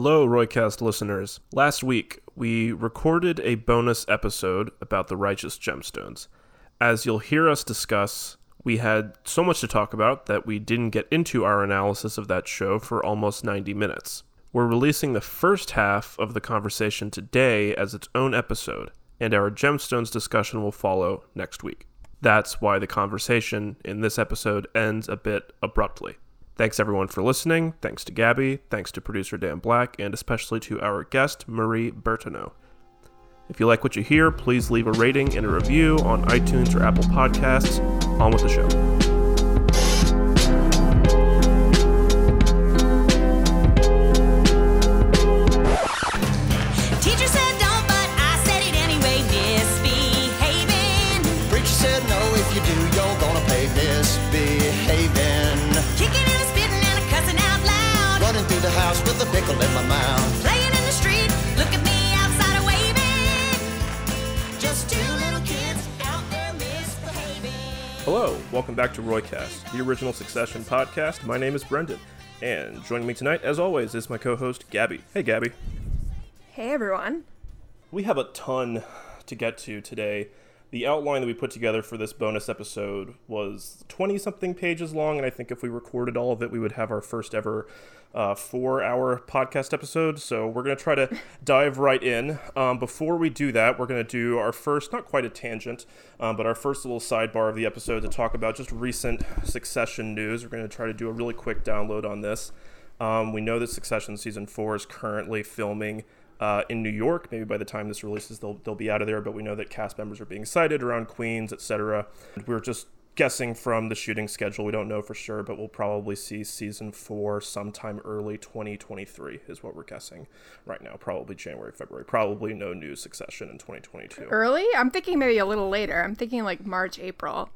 Hello, Roycast listeners. Last week, we recorded a bonus episode about the Righteous Gemstones. As you'll hear us discuss, we had so much to talk about that we didn't get into our analysis of that show for almost 90 minutes. We're releasing the first half of the conversation today as its own episode, and our Gemstones discussion will follow next week. That's why the conversation in this episode ends a bit abruptly. Thanks everyone for listening. Thanks to Gabby. Thanks to producer Dan Black, and especially to our guest, Marie Bertineau. If you like what you hear, please leave a rating and a review on iTunes or Apple Podcasts. On with the show. Welcome back to Roycast, the original Succession podcast. My name is Brendan, and joining me tonight, as always, is my co-host Gabby. Hey, Gabby. Hey everyone. We have a ton to get to today. The outline that we put together for this bonus episode was 20 something pages long, and I think if we recorded all of it, we would have our first ever uh, four hour podcast episode. So we're going to try to dive right in. Um, before we do that, we're going to do our first, not quite a tangent, um, but our first little sidebar of the episode to talk about just recent succession news. We're going to try to do a really quick download on this. Um, we know that Succession season four is currently filming uh, in New York. Maybe by the time this releases, they'll they'll be out of there. But we know that cast members are being sighted around Queens, etc. We're just guessing from the shooting schedule. We don't know for sure, but we'll probably see season four sometime early 2023 is what we're guessing right now. Probably January, February. Probably no new Succession in 2022. Early? I'm thinking maybe a little later. I'm thinking like March, April.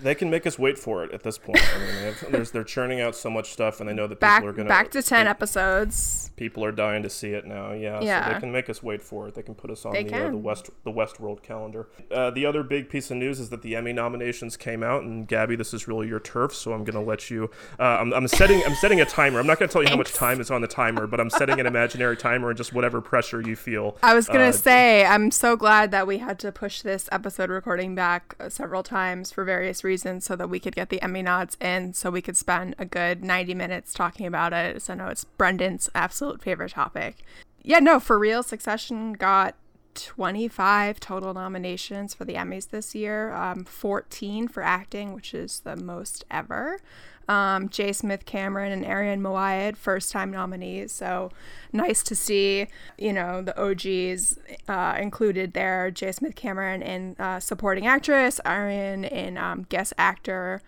They can make us wait for it at this point. I mean, they have, there's, they're churning out so much stuff, and they know that Back people are gonna back to 10 they- episodes. people are dying to see it now. Yeah, so they can make us wait for it. They can put us on They the, uh, the. West the Westworld calendar. Uh, the other big piece of news is that the Emmy nominations came out, and Gabby, this is really your turf, so I'm gonna let you. Uh, I'm, I'm setting I'm setting a timer. I'm not gonna tell you how much time is on the timer, but I'm setting an imaginary timer and just whatever pressure you feel. I was going to uh, say, I'm so glad that we had to push this episode recording back uh, several times for various reasons so that we could get the Emmy nods in so we could spend a good 90 minutes talking about it. So, no, it's Brendan's absolute favorite topic. Yeah, no, for real, Succession got 25 total nominations for the Emmys this year, um, 14 for acting, which is the most ever. Um, J. Smith Cameron and Arian Moayed, first time nominees. So nice to see, you know, the OGs uh, included there. J. Smith Cameron in uh, supporting actress, Arian in um, guest actor.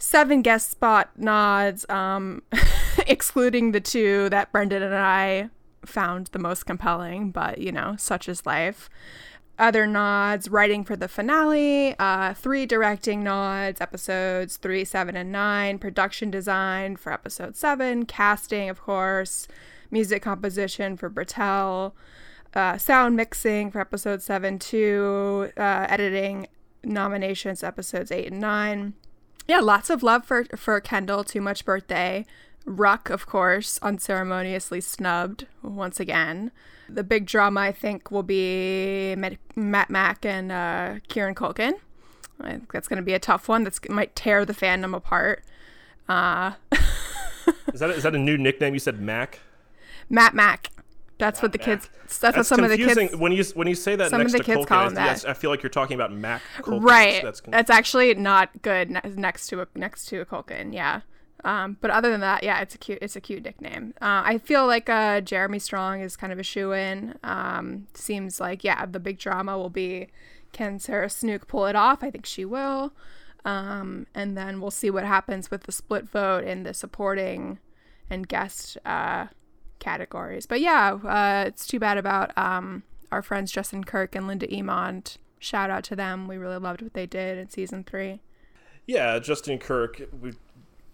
Seven guest spot nods, um, excluding the two that Brendan and I found the most compelling, but you know, such is life. Other nods, writing for the finale, uh, three directing nods, episodes three, seven, and nine, production design for episode seven, casting, of course, music composition for Britell, uh, sound mixing for episode seven, two, uh, editing nominations, episodes eight and nine. Yeah, lots of love for for Kendall. Too much birthday. Ruck, of course, unceremoniously snubbed once again. The big drama, I think, will be Matt, Matt Mack and uh, Kieran Culkin. I think that's going to be a tough one. That's might tear the fandom apart. Uh, Is that is that a new nickname? You said Mac. Matt Mack. That's what the Mac. kids. That's, what some confusing. of the kids. when you when you say that some of next the to kids Culkin, call I, him yes, that. I feel like you're talking about Mac. Culkin. right That's, that's, actually not good next to a next to a Culkin yeah um, but other than that yeah it's a cute it's a cute nickname. Uh, i feel like uh, jeremy strong is kind of a shoe-in um, seems like yeah the big drama will be can sarah snook pull it off? I think she will. Um, and then we'll see what happens with the split vote in the supporting and guest uh, categories. But yeah uh, it's too bad about um, our friends justin kirk and linda emond. Shout out to them. We really loved what they did in season three. Yeah, Justin Kirk. We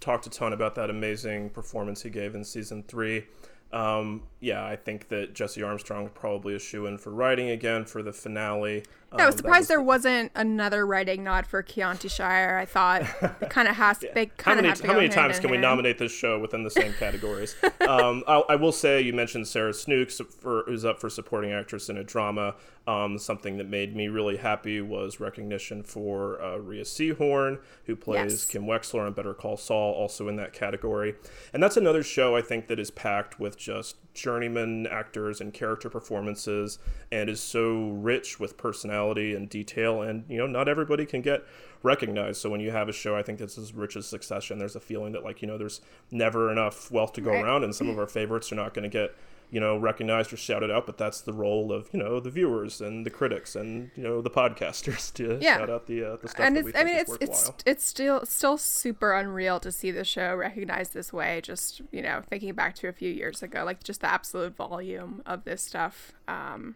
talked a ton about that amazing performance he gave in season three. Um, yeah, I think that Jesse Armstrong probably a shoe in for writing again for the finale. Yeah, I was Um, surprised was- there wasn't another writing nod for Keontae Shire. I thought it kind of has. They How kind of have to how many hand times can we nominate this show within the same categories? um, I, I will say you mentioned Sarah Snooks for, who's up for supporting actress in a drama. Um, something that made me really happy was recognition for uh, Rhea Seehorn, who plays Yes. Kim Wexler on Better Call Saul, also in that category. And that's another show I think that is packed with just journeyman actors and character performances, and is so rich with personality and detail. And you know, not everybody can get recognized. So when you have a show, I think that's as rich as Succession. There's a feeling that like you know, there's never enough wealth to go Right. around, and some of our favorites are not going to get you know recognized or shouted out. But that's the role of you know the viewers and the critics and you know the podcasters to Yeah. shout out the uh, the stuff and it's i mean it's it's it's still still super unreal to see the show recognized this way just you know thinking back to a few years ago like just the absolute volume of this stuff um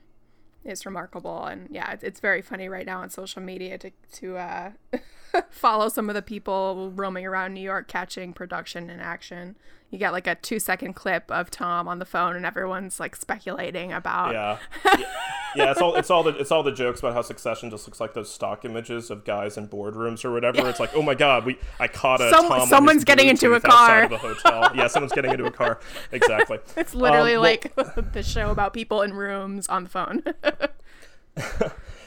is remarkable and yeah it's, it's very funny right now on social media to to uh follow some of the people roaming around new york catching production in action you get like a two second clip of tom on the phone and everyone's like speculating about Yeah. yeah, yeah. It's all it's all the it's all the jokes about how Succession just looks like those stock images of guys in boardrooms or whatever. It's like, oh my god, we I caught a Some- Tom someone's getting into a car. of a hotel. Yeah, someone's getting into a car. Exactly. it's literally Um, well- like the show about people in rooms on the phone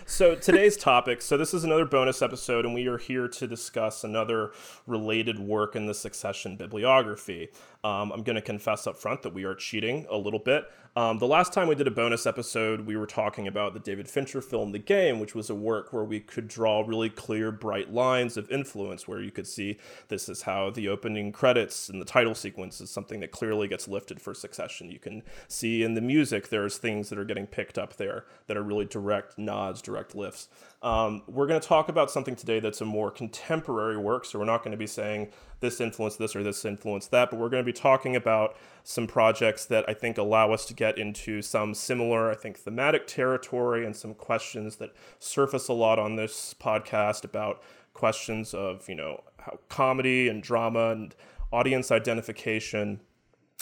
So today's topic. So this is another bonus episode, and we are here to discuss another related work in the Succession bibliography. Um, I'm going to confess up front that we are cheating a little bit. Um, the last time we did a bonus episode, we were talking about the David Fincher film The Game, which was a work where we could draw really clear, bright lines of influence, where you could see this is how the opening credits and the title sequence is something that clearly gets lifted for Succession. You can see in the music there's things that are getting picked up there that are really direct nods, direct lifts. Um, we're going to talk about something today that's a more contemporary work, so we're not going to be saying this influenced this or this influenced that, but we're going to be talking about some projects that I think allow us to get into some similar, I think, thematic territory and some questions that surface a lot on this podcast about questions of, you know, how comedy and drama and audience identification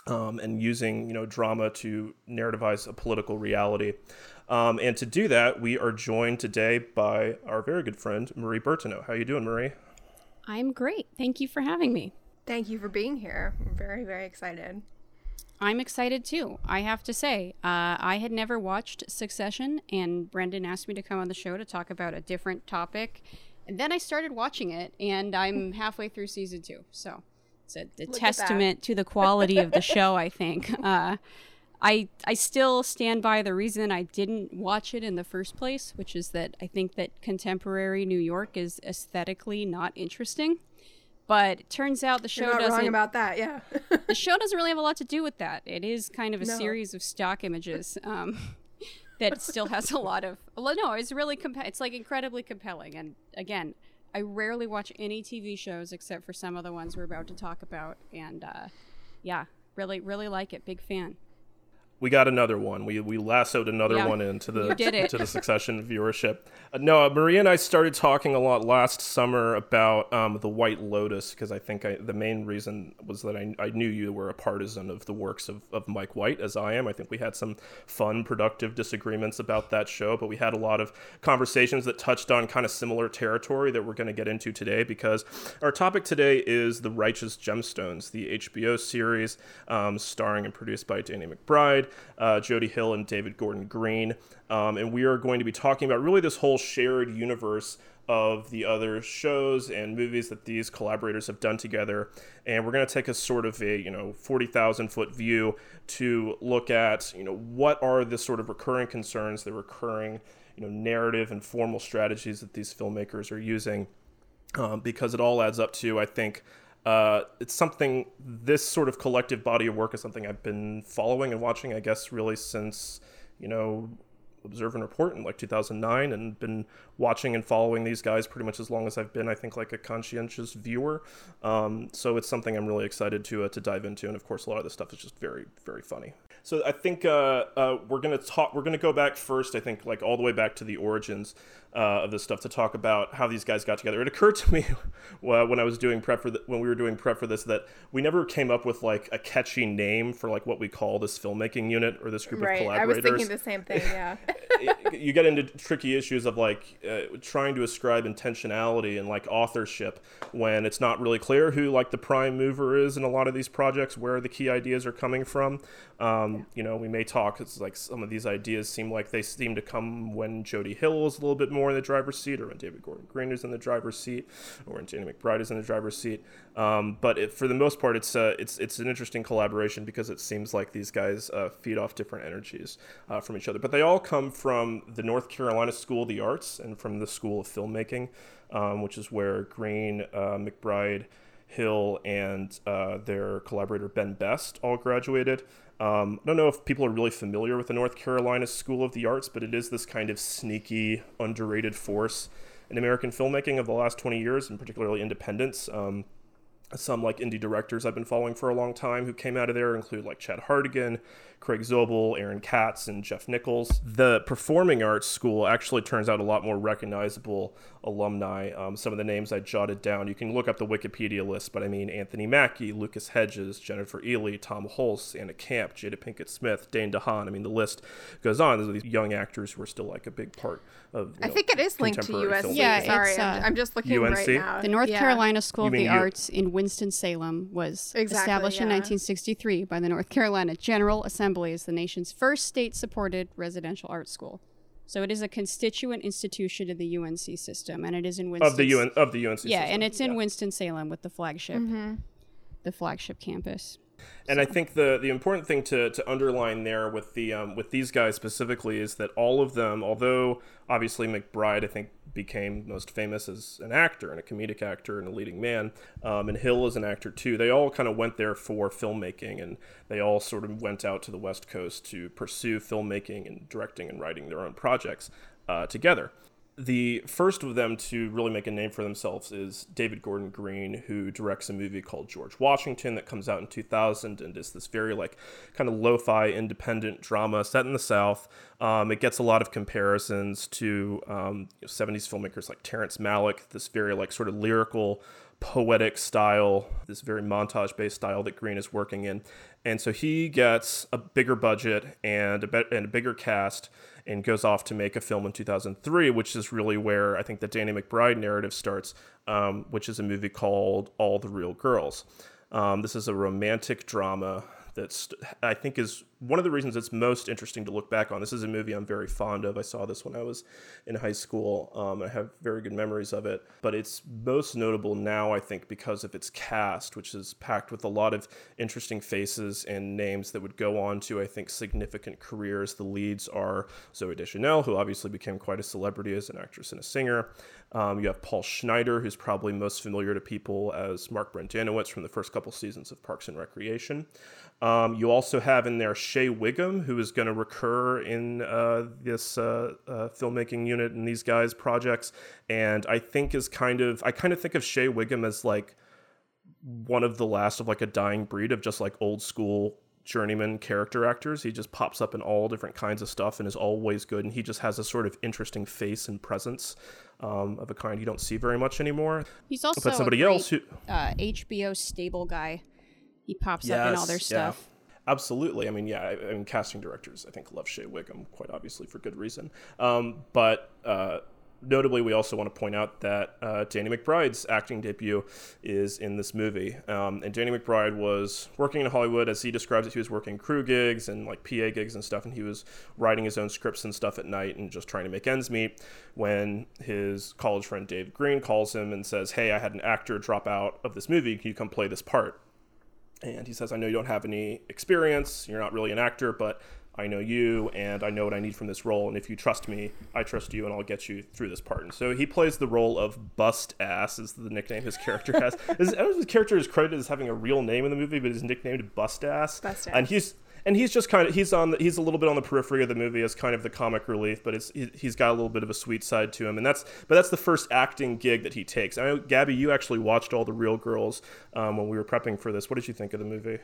um, and using you know drama to narrativize a political reality. Um, and to do that, we are joined today by our very good friend Marie Bertineau. How are you doing, Marie? I'm great. Thank you for having me. Thank you for being here. I'm very, very excited. I'm excited too. I have to say, uh, I had never watched Succession, and Brendan asked me to come on the show to talk about a different topic. And then I started watching it, and I'm halfway through season two. So it's a, a testament to the quality of the show, I think. Uh, I I still stand by the reason I didn't watch it in the first place, which is that I think that contemporary New York is aesthetically not interesting. But it turns out the show doesn't wrong about that, yeah. the show doesn't really have a lot to do with that. It is kind of a No. series of stock images um, that still has a lot of. well, No, it's really compa- It's like incredibly compelling. And again, I rarely watch any TV shows except for some of the ones we're about to talk about. And uh, yeah, really, really like it. Big fan. We got another one. We we lassoed another Yeah, one into the to the Succession viewership. Uh, no, uh, Maria and I started talking a lot last summer about um, the White Lotus because I think I, the main reason was that I, I knew you were a partisan of the works of, of Mike White as I am. I think we had some fun, productive disagreements about that show, but we had a lot of conversations that touched on kind of similar territory that we're going to get into today because our topic today is The Righteous Gemstones, the HBO series um, starring and produced by Danny McBride, uh, Jody Hill, and David Gordon Green. Um, and we are going to be talking about really this whole shared universe of the other shows and movies that these collaborators have done together. And we're going to take a sort of a, you know, 40,000 foot view to look at, you know, what are the sort of recurring concerns, the recurring, you know, narrative and formal strategies that these filmmakers are using um, because it all adds up to, I think, uh, it's something, this sort of collective body of work is something I've been following and watching, I guess, really since, you know, Observe and Report in like 2009 and been watching and following these guys pretty much as long as I've been, I think, like a conscientious viewer. Um, so it's something I'm really excited to uh, to dive into. And of course, a lot of this stuff is just very, very funny. So I think uh, uh, we're gonna talk. We're gonna go back first. I think like all the way back to the origins uh, of this stuff to talk about how these guys got together. It occurred to me when I was doing prep for the, when we were doing prep for this that we never came up with like a catchy name for like what we call this filmmaking unit or this group Right. of collaborators. I was thinking the same thing. Yeah. you get into tricky issues of like uh, trying to ascribe intentionality and like authorship when it's not really clear who like the prime mover is in a lot of these projects where the key ideas are coming from. Um, you know we may talk it's like some of these ideas seem like they seem to come when jody hill is a little bit more in the driver's seat or when david gordon green is in the driver's seat or when danny mcbride is in the driver's seat um, but it, for the most part it's uh, it's it's an interesting collaboration because it seems like these guys uh, feed off different energies uh, from each other but they all come from the north carolina school of the arts and from the school of filmmaking um, which is where green uh, mcbride hill and uh, their collaborator ben best all graduated um, I don't know if people are really familiar with the North Carolina School of the Arts, but it is this kind of sneaky, underrated force in American filmmaking of the last 20 years, and particularly independence. Some like indie directors I've been following for a long time who came out of there include like Chad Hartigan, Craig Zobel, Aaron Katz, and Jeff Nichols. The performing arts school actually turns out a lot more recognizable alumni. Um, some of the names I jotted down, you can look up the Wikipedia list, but I mean Anthony Mackie, Lucas Hedges, Jennifer Ehle, Tom Hulce, Anna Camp, Jada Pinkett Smith, Dane DeHaan. I mean, the list goes on. These these young actors who are still like a big part of. you I know, think it is linked to contemporary USC. filmmaking. Yeah, Sorry, it's, I'm, uh, I'm just looking right UNC? now. The North Yeah. Carolina School of the mean you- Arts in Winston-Salem was Exactly, established in 1963 by the North Carolina General Assembly as the nation's first state-supported residential art school. So it is a constituent institution of the UNC system, and it is in Winston. of the UN of the UNC. Yeah, system. and it's in Yeah. Winston Salem with the flagship, the flagship campus. And I think the the important thing to, to underline there with the um, with these guys specifically is that all of them, although obviously McBride I think became most famous as an actor and a comedic actor and a leading man, um, and Hill is an actor too. They all kind of went there for filmmaking, and they all sort of went out to the West Coast to pursue filmmaking and directing and writing their own projects uh, together the first of them to really make a name for themselves is David Gordon Green, who directs a movie called George Washington that comes out in 2000 and is this very like kind of lo-fi independent drama set in the South. Um, it gets a lot of comparisons to um, 70s filmmakers like Terrence Malick, this very like sort of lyrical poetic style, this very montage based style that Green is working in. And so he gets a bigger budget and a, be- and a bigger cast and goes off to make a film in 2003, which is really where I think the Danny McBride narrative starts, um, which is a movie called All the Real Girls. Um, this is a romantic drama that's I think is one of the reasons it's most interesting to look back on. This is a movie I'm very fond of. I saw this when I was in high school. Um, I have very good memories of it, but it's most notable now I think because of its cast, which is packed with a lot of interesting faces and names that would go on to I think significant careers. The leads are Zooey Deschanel, who obviously became quite a celebrity as an actress and a singer. Um, you have Paul Schneider, who's probably most familiar to people as Mark Brendanawicz from the first couple seasons of Parks and Recreation. Um, you also have in there Shea Whigham, who is going to recur in uh, this uh, uh, filmmaking unit and these guys' projects, and I think is kind of I kind of think of Shea Whigham as like one of the last of like a dying breed of just like old school journeyman character actors. He just pops up in all different kinds of stuff and is always good. And he just has a sort of interesting face and presence um, of a kind you don't see very much anymore. He's also But somebody a great, else who uh, HBO stable guy. He pops up in all their stuff. yeah. Absolutely. I mean, yeah, I, I mean, casting directors, I think, love Shea Whigham, quite obviously, for good reason. Um, but uh, notably, we also want to point out that uh, Danny McBride's acting debut is in this movie. Um, and Danny McBride was working in Hollywood, as he describes it, he was working crew gigs and like PA gigs and stuff, and he was writing his own scripts and stuff at night and just trying to make ends meet when his college friend Dave Green calls him and says, Hey, I had an actor drop out of this movie. Can you come play this part? And he says, I know you don't have any experience, you're not really an actor, but I know you, and I know what I need from this role. And if you trust me, I trust you, and I'll get you through this part. And so he plays the role of Bust Ass, is the nickname his character has. his, I don't know if his character is credited as having a real name in the movie, but he's nicknamed Bust Ass. Bust And he's and he's just kind of he's on the, he's a little bit on the periphery of the movie as kind of the comic relief, but it's he, he's got a little bit of a sweet side to him, and that's but that's the first acting gig that he takes. I know Gabby, you actually watched all the Real Girls um, when we were prepping for this. What did you think of the movie?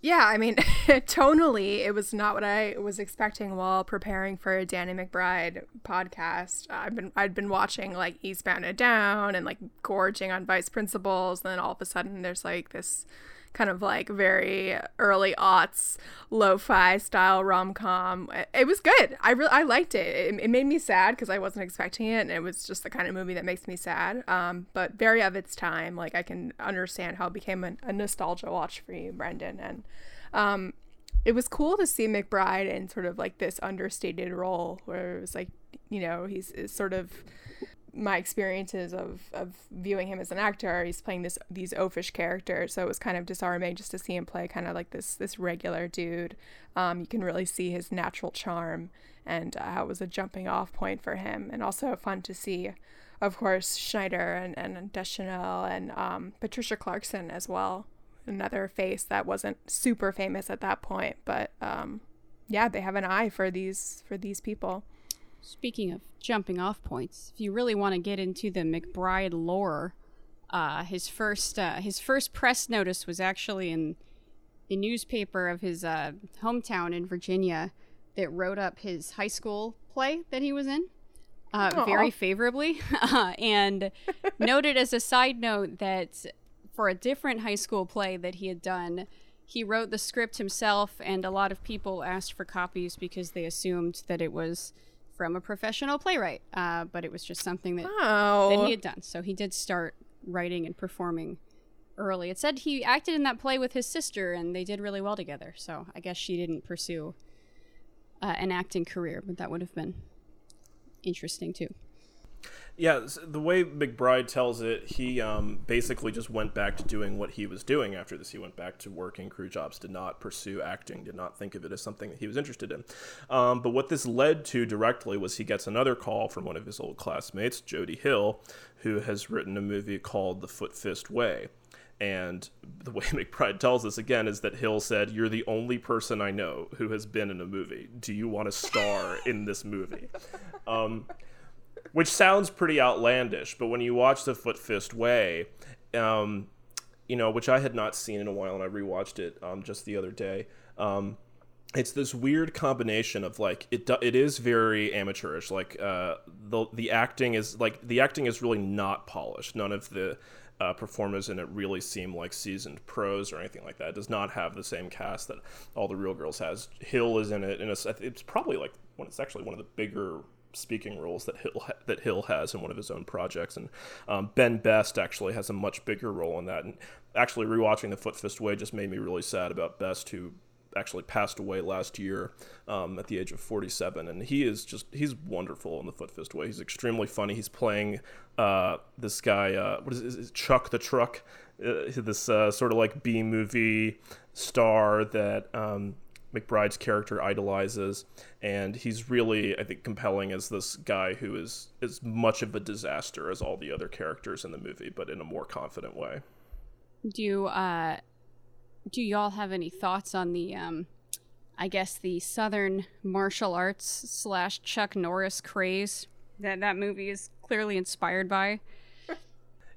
Yeah, I mean, tonally, it was not what I was expecting while preparing for a Danny McBride podcast. I've been I'd been watching like Eastbound and Down and like gorging on Vice Principals, and then all of a sudden there's like this kind of like very early aughts lo-fi style rom-com. It was good. I really I liked it. It, it made me sad because I wasn't expecting it, and it was just the kind of movie that makes me sad. Um, but very of its time. Like I can understand how it became a, a nostalgia watch for you, Brendan, and um, it was cool to see McBride in sort of like this understated role where it was like, you know, he's is sort of my experiences of, of viewing him as an actor. He's playing this these oafish characters, so it was kind of disarming just to see him play kind of like this this regular dude. Um, you can really see his natural charm and uh, it was a jumping off point for him, and also fun to see, of course, Schneider and and Deschanel and um, Patricia Clarkson as well another face that wasn't super famous at that point but um yeah they have an eye for these for these people Speaking of jumping off points, if you really want to get into the McBride lore, uh, his first uh, his first press notice was actually in the newspaper of his uh, hometown in Virginia that wrote up his high school play that he was in uh, very favorably, and noted as a side note that for a different high school play that he had done. He wrote the script himself, and a lot of people asked for copies because they assumed that it was from a professional playwright, uh, but it was just something that, that he had done. So he did start writing and performing early. It said he acted in that play with his sister, and they did really well together. So I guess she didn't pursue uh, an acting career, but that would have been interesting too. Yeah, the way McBride tells it, he um, basically just went back to doing what he was doing after this. He went back to working crew jobs, did not pursue acting, did not think of it as something that he was interested in. Um, but what this led to directly was he gets another call from one of his old classmates, Jody Hill, who has written a movie called The Foot Fist Way. And the way McBride tells us again is that Hill said, You're the only person I know who has been in a movie. Do you want to star in this movie? Um, which sounds pretty outlandish, but when you watch The Foot Fist Way, um, you know, which I had not seen in a while, and I rewatched it um, just the other day. Um, it's this weird combination of like it. It is very amateurish. Like uh, the the acting is like the acting is really not polished. None of the uh, performers in it really seem like seasoned pros or anything like that. It does not have the same cast that all the Real Girls has. Hill is in it, and it's, it's probably like one. It's actually one of the bigger speaking roles that Hill ha- that Hill has in one of his own projects, and um, Ben Best actually has a much bigger role in that. And actually, rewatching The Foot Fist Way just made me really sad about Best, who actually passed away last year um, at the age of 47 and he is just he's wonderful in the foot fist way. He's extremely funny. He's playing uh, this guy uh, what is it, chuck the truck? Uh, this uh, sort of like b movie star that um, mcbride's character idolizes and he's really i think compelling as this guy who is as much of a disaster as all the other characters in the movie but in a more confident way Do you, uh, do y'all have any thoughts on the, um, I guess the Southern martial arts slash Chuck Norris craze that that movie is clearly inspired by?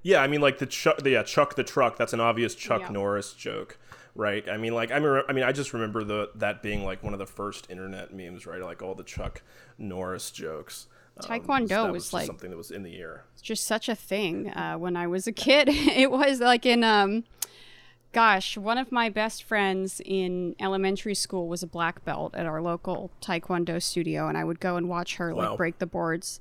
Yeah, I mean, like the Chuck, the, yeah, Chuck the truck. That's an obvious Chuck Yeah. Norris joke, right? I mean, like I mean, I mean, I just remember the that being like one of the first internet memes, right? Like all the Chuck Norris jokes. Um, Taekwondo so that was, like- something that was in the air. It's just such a thing uh, when I was a kid. it was like in um, gosh, one of my best friends in elementary school was a black belt at our local taekwondo studio, and I would go and watch her Wow. like break the boards.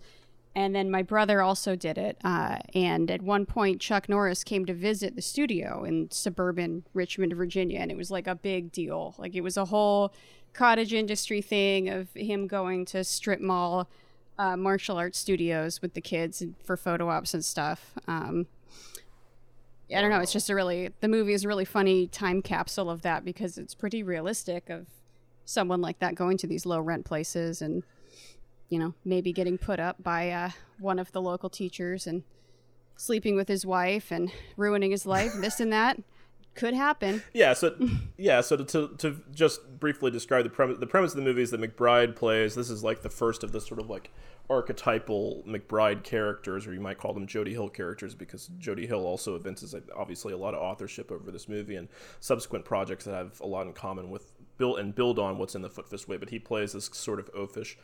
And then my brother also did it. Uh, and at one point, Chuck Norris came to visit the studio in suburban Richmond, Virginia, and it was like a big deal. Like it was a whole cottage industry thing of him going to strip mall uh, martial arts studios with the kids for photo ops and stuff. Um, I don't know. It's just a really the movie is a really funny time capsule of that because it's pretty realistic of someone like that going to these low rent places and you know maybe getting put up by uh, one of the local teachers and sleeping with his wife and ruining his life this and that could happen Yeah, so yeah, so to, to, to just briefly describe the premise, the premise of the movie is that McBride plays. This is like the first of the sort of like archetypal McBride characters, or you might call them Jody Hill characters, because Jody Hill also evinces obviously a lot of authorship over this movie and subsequent projects that have a lot in common with build and build on what's in the Foot Fist Way. But he plays this sort of oafish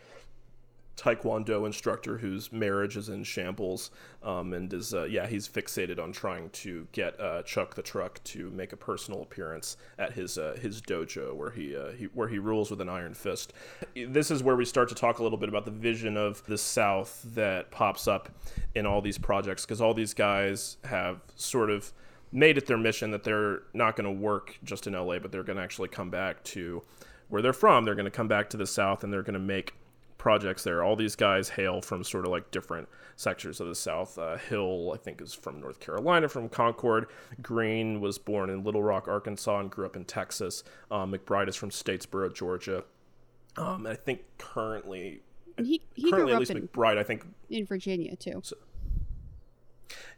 taekwondo instructor whose marriage is in shambles um, and is uh, yeah he's fixated on trying to get uh, Chuck the Truck to make a personal appearance at his uh, his dojo where he, uh, he where he rules with an iron fist. This is where we start to talk a little bit about the vision of the South that pops up in all these projects because all these guys have sort of made it their mission that they're not going to work just in LA but they're going to actually come back to where they're from. They're going to come back to the South and they're going to make projects there. All these guys hail from sort of like different sectors of the South. Uh, Hill, I think, is from North Carolina, from Concord. Green was born in Little Rock, Arkansas, and grew up in Texas. Um, McBride is from Statesboro, Georgia. Um, and I think currently, he, he currently grew at up least in, McBride, I think, in virginia too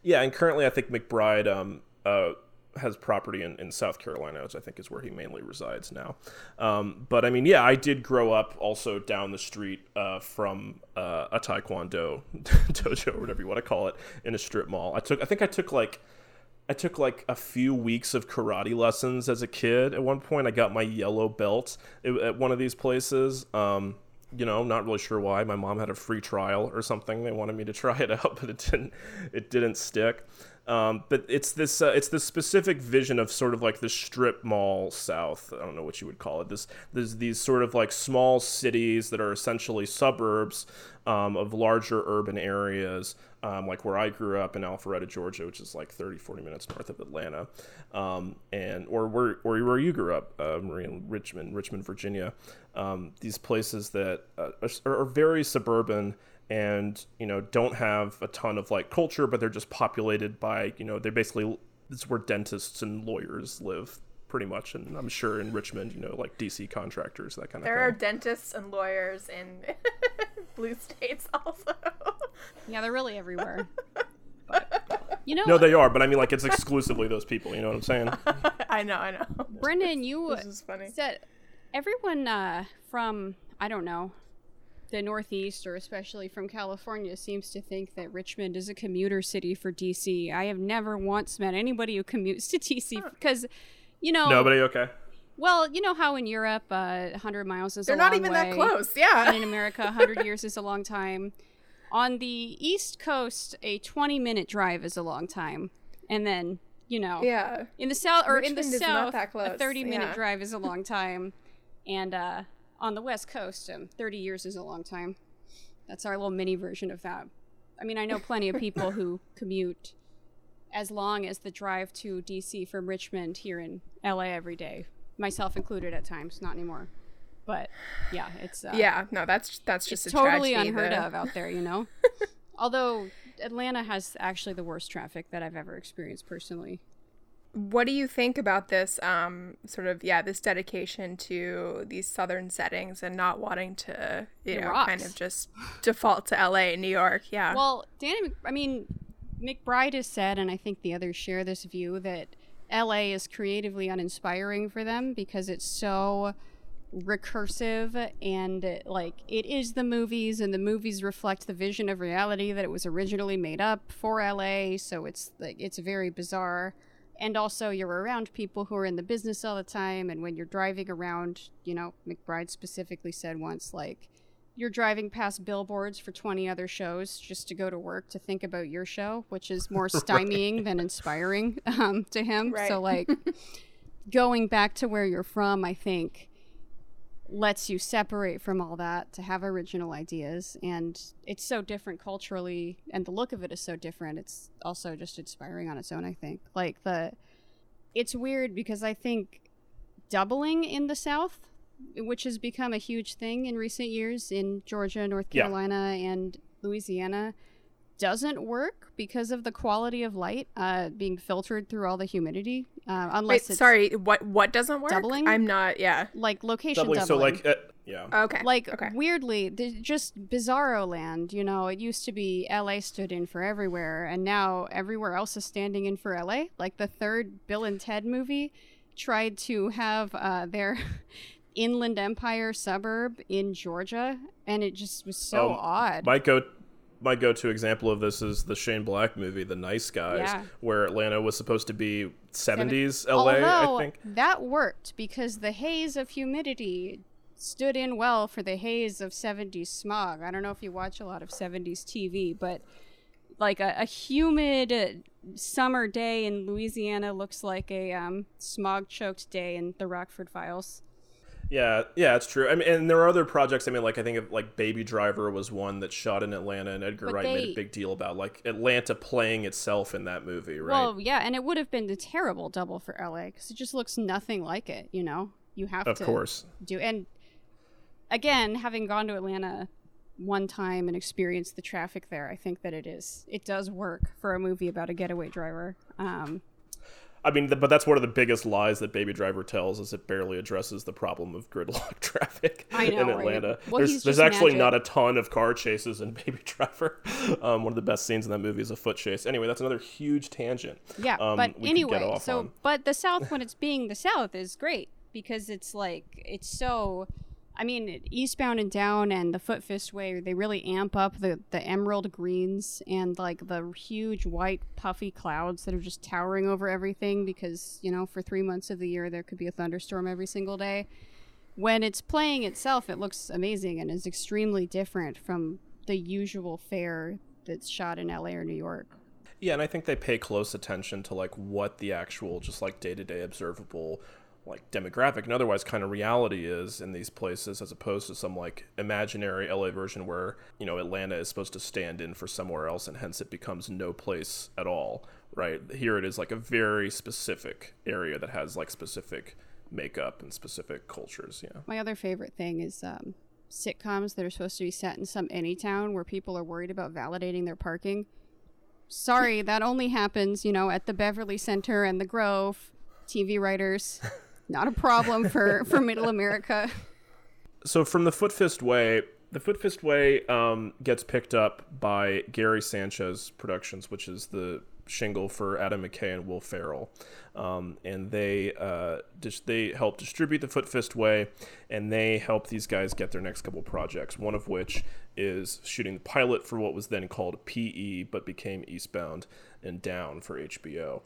yeah, and currently I think McBride um, uh, has property in, in South Carolina, which I think is where he mainly resides now. Um, but I mean, yeah, I did grow up also down the street uh, from uh, a Taekwondo dojo, or whatever you want to call it, in a strip mall. I took, I think I took like. I took like a few weeks of karate lessons as a kid. At one point, I got my yellow belt at one of these places. Um, you know, not really sure why. My mom had a free trial or something. They wanted me to try it out, but it didn't. It didn't stick. Um, but it's this. Uh, it's this specific vision of sort of like the strip mall South. I don't know what you would call it. This. There's these sort of like small cities that are essentially suburbs um, of larger urban areas. Um, like where I grew up in Alpharetta, Georgia, which is like 30, 40 minutes north of Atlanta, um, and or where, or where you grew up, uh, Maria, Richmond, Richmond, Virginia. Um, these places that uh, are, are very suburban and you know don't have a ton of like culture, but they're just populated by you know they're basically it's where dentists and lawyers live pretty much, and I'm sure in Richmond, you know, like DC contractors, that kind of thing. There are dentists and lawyers in blue states also. yeah they're really everywhere but, you know no, they are, but I mean, like it's exclusively those people. You know what I'm saying? I know, I know. brendan you This is funny. said everyone uh, from I don't know the Northeast or especially from California seems to think that Richmond is a commuter city for DC. I have never once met anybody who commutes to DC because, you know, Nobody. Okay. well, you know how in Europe, uh, 100 miles is a They're a not long even that way, close. and Yeah. in America, 100 years is a long time. On the East Coast, a 20 minute drive is a long time, and then you know, Yeah. in the south or in the Richmond is not south, a 30 minute yeah. drive is a long time, and uh, on the West Coast, um, 30 years is a long time. That's our little mini version of that. I mean, I know plenty of people who commute as long as the drive to DC from Richmond here in LA every day, myself included at times, not anymore. But yeah, it's uh, Yeah, no, that's that's just totally tragedy, unheard the- of out there, you know. Although Atlanta has actually the worst traffic that I've ever experienced personally. What do you think about this um sort of yeah, this dedication to these southern settings and not wanting to, you It know, kind of just default to LA and New York? Yeah. Well, Danny, I mean, McBride has said, and I think the others share this view that LA is creatively uninspiring for them because it's so recursive and like it is the movies and the movies reflect the vision of reality that it was originally made up for LA so it's like it's very bizarre and also you're around people who are in the business all the time and when you're driving around you know McBride specifically said once like you're driving past billboards for 20 other shows just to go to work to think about your show, which is more stymieing than inspiring um, to him. So, like, going back to where you're from, I think, lets you separate from all that to have original ideas. And it's so different culturally, and the look of it is so different. It's also just inspiring on its own, I think. Like, the. It's weird because I think doubling in the South, which has become a huge thing in recent years in Georgia, North Yeah. Carolina, and Louisiana, doesn't work because of the quality of light uh, being filtered through all the humidity. Uh, unless Wait, it's sorry. What what doesn't work? Doubling? I'm not. Yeah. like location Doubling, doubling. so like, uh, yeah. Okay. like okay. weirdly just bizarro land you know it used to be la stood in for everywhere and now everywhere else is standing in for la like the third bill and ted movie tried to have uh, their inland empire suburb in georgia and it just was so Um, odd My go my go-to example of this is the Shane Black movie, The Nice Guys, Yeah. where Atlanta was supposed to be 70s LA, Although I think. that worked because the haze of humidity stood in well for the haze of 70s smog. I don't know if you watch a lot of 70s TV, but like a, a humid summer day in Louisiana looks like a um, smog choked day in the Rockford Files. Yeah, yeah, it's true. I mean, and there are other projects. I mean, like I think of, like Baby Driver was one that shot in Atlanta, and Edgar But Wright made a big deal about like Atlanta playing itself in that movie, right? Well, yeah, and it would have been a terrible double for LA because it just looks nothing like it, you know? You have of to. course. do and again having gone to atlanta one time and experienced the traffic there i think that it is it does work for a movie about a getaway driver um I mean, but that's one of the biggest lies that Baby Driver tells is it barely addresses the problem of gridlock traffic know, in right? Atlanta. Well, there's there's actually magic. not a ton of car chases in Baby Driver. Um, one of the best scenes in that movie is a foot chase. Anyway, that's another huge tangent. yeah um, but we could get anyway so on. but the south when it's being the south is great because it's like it's so i mean eastbound and down and the foot fist way they really amp up the the emerald greens and like the huge white puffy clouds that are just towering over everything because you know for three months of the year there could be a thunderstorm every single day when it's playing itself, it looks amazing and is extremely different from the usual fare that's shot in LA or New York. Yeah, and I think they pay close attention to like what the actual just like day-to-day observable like demographic and otherwise kind of reality is in these places as opposed to some like imaginary LA version where, you know, Atlanta is supposed to stand in for somewhere else and hence it becomes no place at all, right? Here it is like a very specific area that has like specific makeup and specific cultures, yeah. My other favorite thing is um, sitcoms that are supposed to be set in some any town where people are worried about validating their parking. Sorry, that only happens, you know, at the Beverly Center and the Grove. TV writers, not a problem for for Middle America. so from the Foot Fist Way, the Foot Fist Way um, gets picked up by Gary Sanchez Productions, which is the shingle for Adam McKay and Will Ferrell, um, and they uh, dis- they help distribute the Foot Fist Way, and they help these guys get their next couple projects. One of which is shooting the pilot for what was then called PE, but became Eastbound and Down for HBO.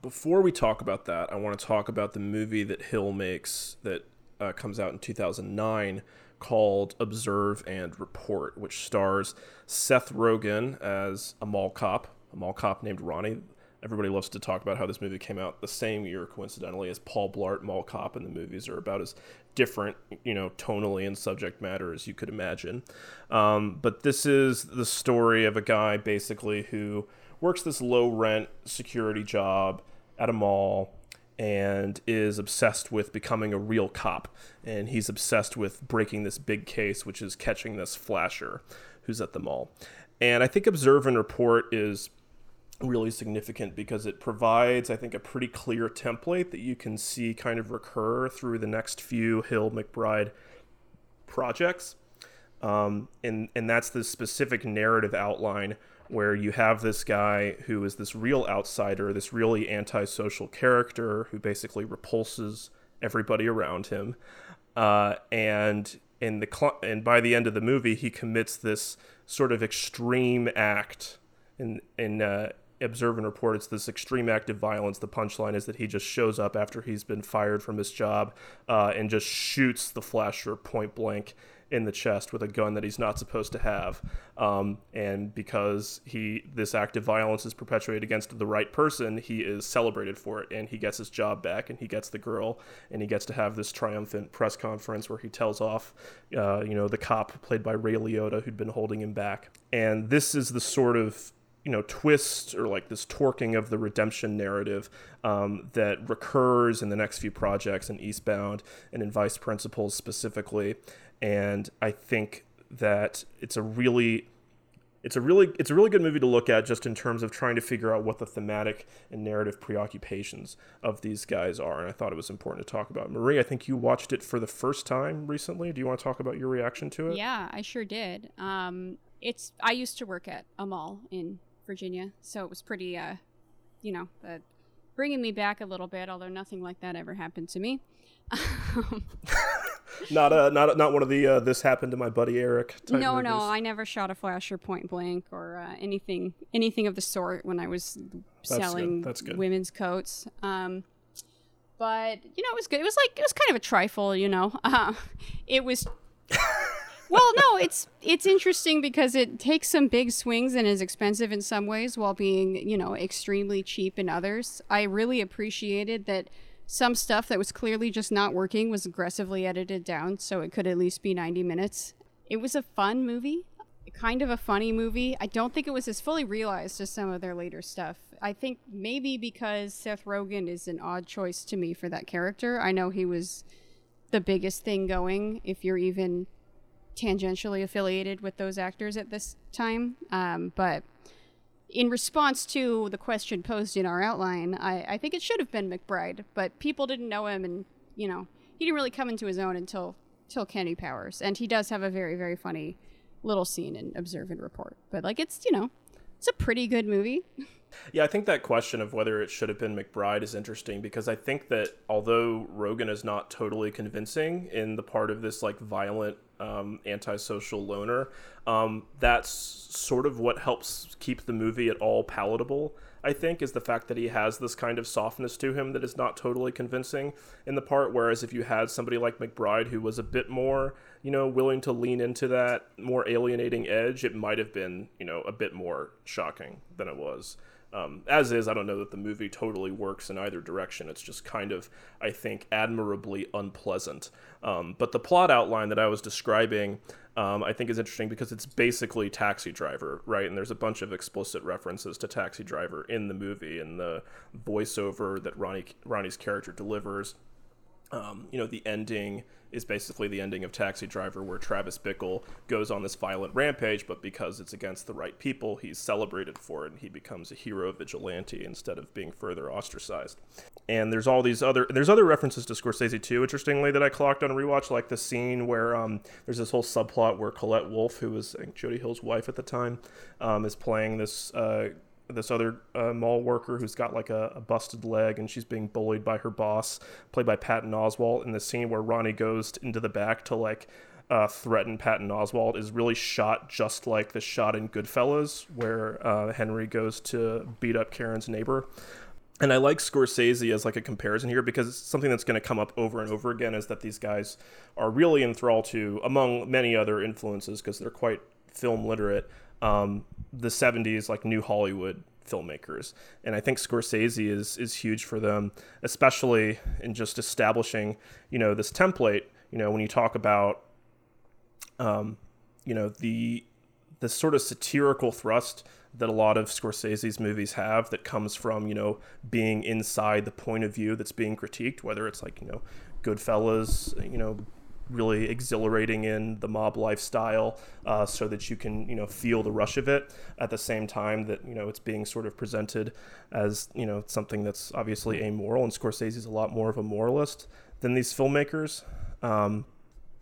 Before we talk about that, I want to talk about the movie that Hill makes that uh, comes out in 2009 called Observe and Report, which stars Seth Rogen as a mall cop, a mall cop named Ronnie. Everybody loves to talk about how this movie came out the same year, coincidentally, as Paul Blart Mall Cop, and the movies are about as different, you know, tonally and subject matter as you could imagine. Um, but this is the story of a guy basically who works this low rent security job at a mall and is obsessed with becoming a real cop. And he's obsessed with breaking this big case, which is catching this flasher who's at the mall. And I think Observe and Report is really significant because it provides, I think, a pretty clear template that you can see kind of recur through the next few Hill McBride projects. Um, and, and that's the specific narrative outline where you have this guy who is this real outsider, this really antisocial character who basically repulses everybody around him. Uh, and in the cl- and by the end of the movie, he commits this sort of extreme act. In in uh, Observe and Report, it's this extreme act of violence. The punchline is that he just shows up after he's been fired from his job uh, and just shoots the flasher point blank in the chest with a gun that he's not supposed to have. Um, and because he this act of violence is perpetuated against the right person, he is celebrated for it, and he gets his job back, and he gets the girl, and he gets to have this triumphant press conference where he tells off, uh, you know, the cop played by Ray Liotta who'd been holding him back. And this is the sort of you know twist or like this torquing of the redemption narrative um, that recurs in the next few projects in Eastbound and in Vice Principals specifically, and I think that it's a really it's a really it's a really good movie to look at just in terms of trying to figure out what the thematic and narrative preoccupations of these guys are. And I thought it was important to talk about. Marie, I think you watched it for the first time recently. Do you want to talk about your reaction to it? Yeah, I sure did. Um, it's I used to work at a mall in Virginia, so it was pretty, uh, you know, uh, bringing me back a little bit. Although nothing like that ever happened to me. Not uh, not not one of the uh, this happened to my buddy Eric. Type no, no. I never shot a flasher point blank or uh, anything anything of the sort when I was good, selling that's good. women's coats. Um, but you know, it was good. It was like it was kind of a trifle, you know. Uh, it was. well, no, it's it's interesting because it takes some big swings and is expensive in some ways while being you know extremely cheap in others. I really appreciated that some stuff that was clearly just not working was aggressively edited down so it could at least be 90 minutes. It was a fun movie, kind of a funny movie. I don't think it was as fully realized as some of their later stuff. I think maybe because Seth Rogen is an odd choice to me for that character. I know he was the biggest thing going if you're even tangentially affiliated with those actors at this time. Um, but in response to the question posed in our outline, I, I think it should have been McBride, but people didn't know him, and you know he didn't really come into his own until till Kenny Powers, and he does have a very very funny little scene in Observe and Report. But like it's you know it's a pretty good movie. Yeah, I think that question of whether it should have been McBride is interesting because I think that although Rogen is not totally convincing in the part of this like violent um, antisocial loner, um, that's sort of what helps keep the movie at all palatable. I think is the fact that he has this kind of softness to him that is not totally convincing in the part. Whereas if you had somebody like McBride who was a bit more, you know, willing to lean into that more alienating edge, it might have been, you know, a bit more shocking than it was. Um, as is, I don't know that the movie totally works in either direction. It's just kind of, I think, admirably unpleasant. Um, but the plot outline that I was describing, um, I think is interesting because it's basically Taxi Driver, right? And there's a bunch of explicit references to Taxi Driver in the movie and the voiceover that Ronnie Ronnie's character delivers. Um, you know, the ending is basically the ending of Taxi Driver, where Travis Bickle goes on this violent rampage, but because it's against the right people, he's celebrated for it, and he becomes a hero vigilante instead of being further ostracized. And there's all these other there's other references to Scorsese too, interestingly, that I clocked on rewatch, like the scene where um, there's this whole subplot where Colette Wolfe, who was I think, Jody Hill's wife at the time, um, is playing this. Uh, this other uh, mall worker who's got like a, a busted leg and she's being bullied by her boss, played by Patton Oswalt. In the scene where Ronnie goes into the back to like uh, threaten Patton Oswalt is really shot just like the shot in Goodfellas, where uh, Henry goes to beat up Karen's neighbor. And I like Scorsese as like a comparison here because it's something that's going to come up over and over again is that these guys are really enthralled to, among many other influences, because they're quite film literate, um, the 70s like new Hollywood filmmakers. And I think Scorsese is is huge for them, especially in just establishing, you know, this template, you know, when you talk about um, you know, the the sort of satirical thrust that a lot of Scorsese's movies have that comes from, you know, being inside the point of view that's being critiqued, whether it's like, you know, Goodfellas, you know, really exhilarating in the mob lifestyle uh, so that you can, you know, feel the rush of it at the same time that, you know, it's being sort of presented as, you know, something that's obviously amoral. And Scorsese's a lot more of a moralist than these filmmakers. Um,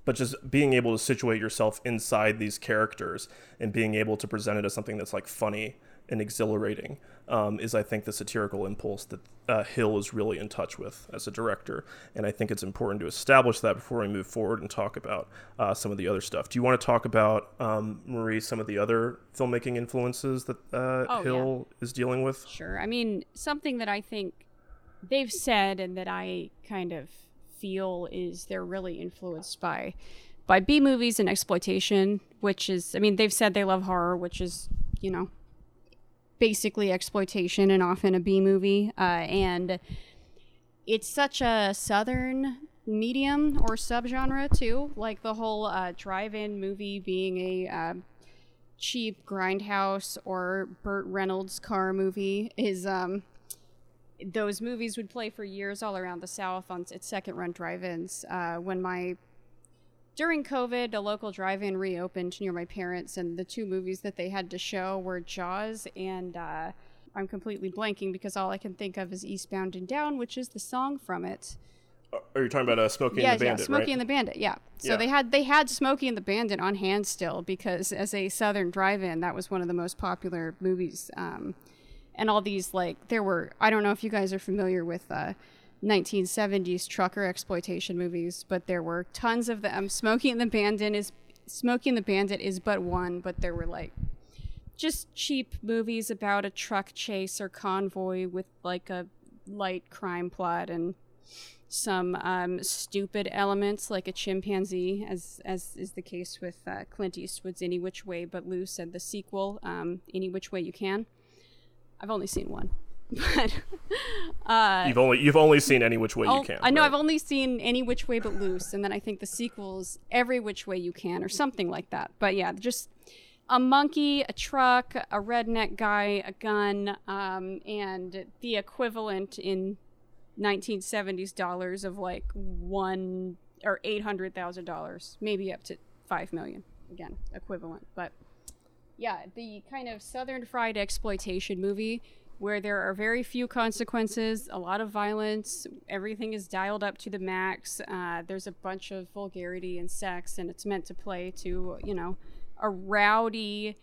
but just being able to situate yourself inside these characters and being able to present it as something that's like funny and exhilarating um, is, I think, the satirical impulse that uh, Hill is really in touch with as a director. And I think it's important to establish that before we move forward and talk about uh, some of the other stuff. Do you want to talk about, um, Marie, some of the other filmmaking influences that uh, Oh, Hill is dealing with? Sure. I mean, something that I think they've said and that I kind of feel is they're really influenced by by B movies and exploitation, which is I mean, they've said they love horror, which is, you know, basically exploitation and often a B movie. Uh, and it's such a southern medium or subgenre too, like the whole uh, drive-in movie being a uh, cheap grindhouse or Burt Reynolds car movie is um those movies would play for years all around the South on its second run drive-ins. Uh, when my during COVID, a local drive-in reopened near my parents, and the two movies that they had to show were Jaws and uh, I'm completely blanking because all I can think of is Eastbound and Down, which is the song from it. Are you talking about uh, Smokey yeah, and the Bandit, yeah, Smokey right? and the Bandit. Yeah. So Yeah. they had they had Smokey and the Bandit on hand still because as a Southern drive-in, that was one of the most popular movies. Um, and all these like there were I don't know if you guys are familiar with uh, 1970s trucker exploitation movies, but there were tons of them. Smokey and the Bandit is Smokey and the Bandit is but one, but there were like just cheap movies about a truck chase or convoy with like a light crime plot and some um, stupid elements like a chimpanzee, as as is the case with uh, Clint Eastwood's Any Which Way But Loose and the sequel, um, Any Which Way You Can. I've only seen one, but uh, You've only you've only seen any which way Oh, you can. I know right? I've only seen Any Which Way But Loose, and then I think the sequel's Every Which Way You Can or something like that. But yeah, just a monkey, a truck, a redneck guy, a gun, um, and the equivalent in 1970s dollars of like one or eight hundred thousand dollars, maybe up to five million. Again, equivalent, but yeah, the kind of southern fried exploitation movie where there are very few consequences, a lot of violence, everything is dialed up to the max. Uh, there's a bunch of vulgarity and sex, and it's meant to play to you know a rowdy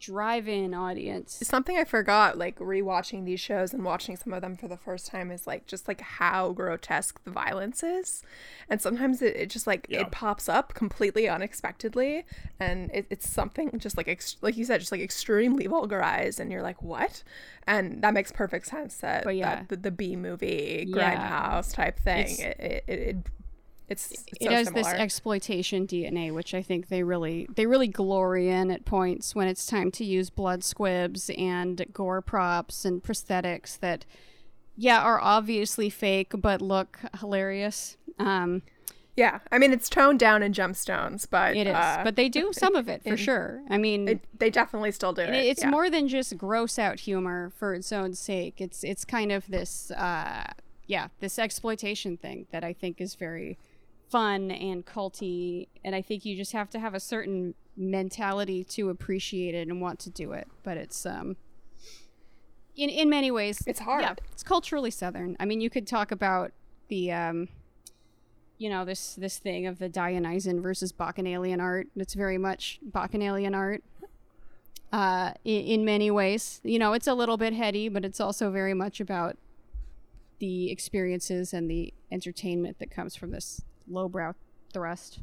drive-in audience. Something I forgot, like rewatching these shows and watching some of them for the first time, is like just like how grotesque the violence is, and sometimes it, it just like Yeah. it pops up completely unexpectedly, and it, it's something just like ex- like you said, just like extremely vulgarized, and you're like, what? And that makes perfect sense. That, But yeah. that the, the B movie Yeah. grindhouse type thing. It it, it, it it's, it's it so has this exploitation DNA, which I think they really they really glory in at points when it's time to use blood squibs and gore props and prosthetics that, yeah, are obviously fake but look hilarious. Um, yeah, I mean it's toned down in Gemstones, but it is, uh, but they do some of it for sure. I mean, it, they definitely still do it. And it's yeah. more than just gross out humor for its own sake. It's it's kind of this uh yeah, this exploitation thing that I think is very fun and culty and I think you just have to have a certain mentality to appreciate it and want to do it. But it's um in in many ways It's hard. Yeah, it's culturally southern. I mean, you could talk about the um you know this this thing of the Dionysian versus Bacchanalian art. It's very much Bacchanalian art uh, in, in many ways. You know, it's a little bit heady, but it's also very much about the experiences and the entertainment that comes from this lowbrow thrust.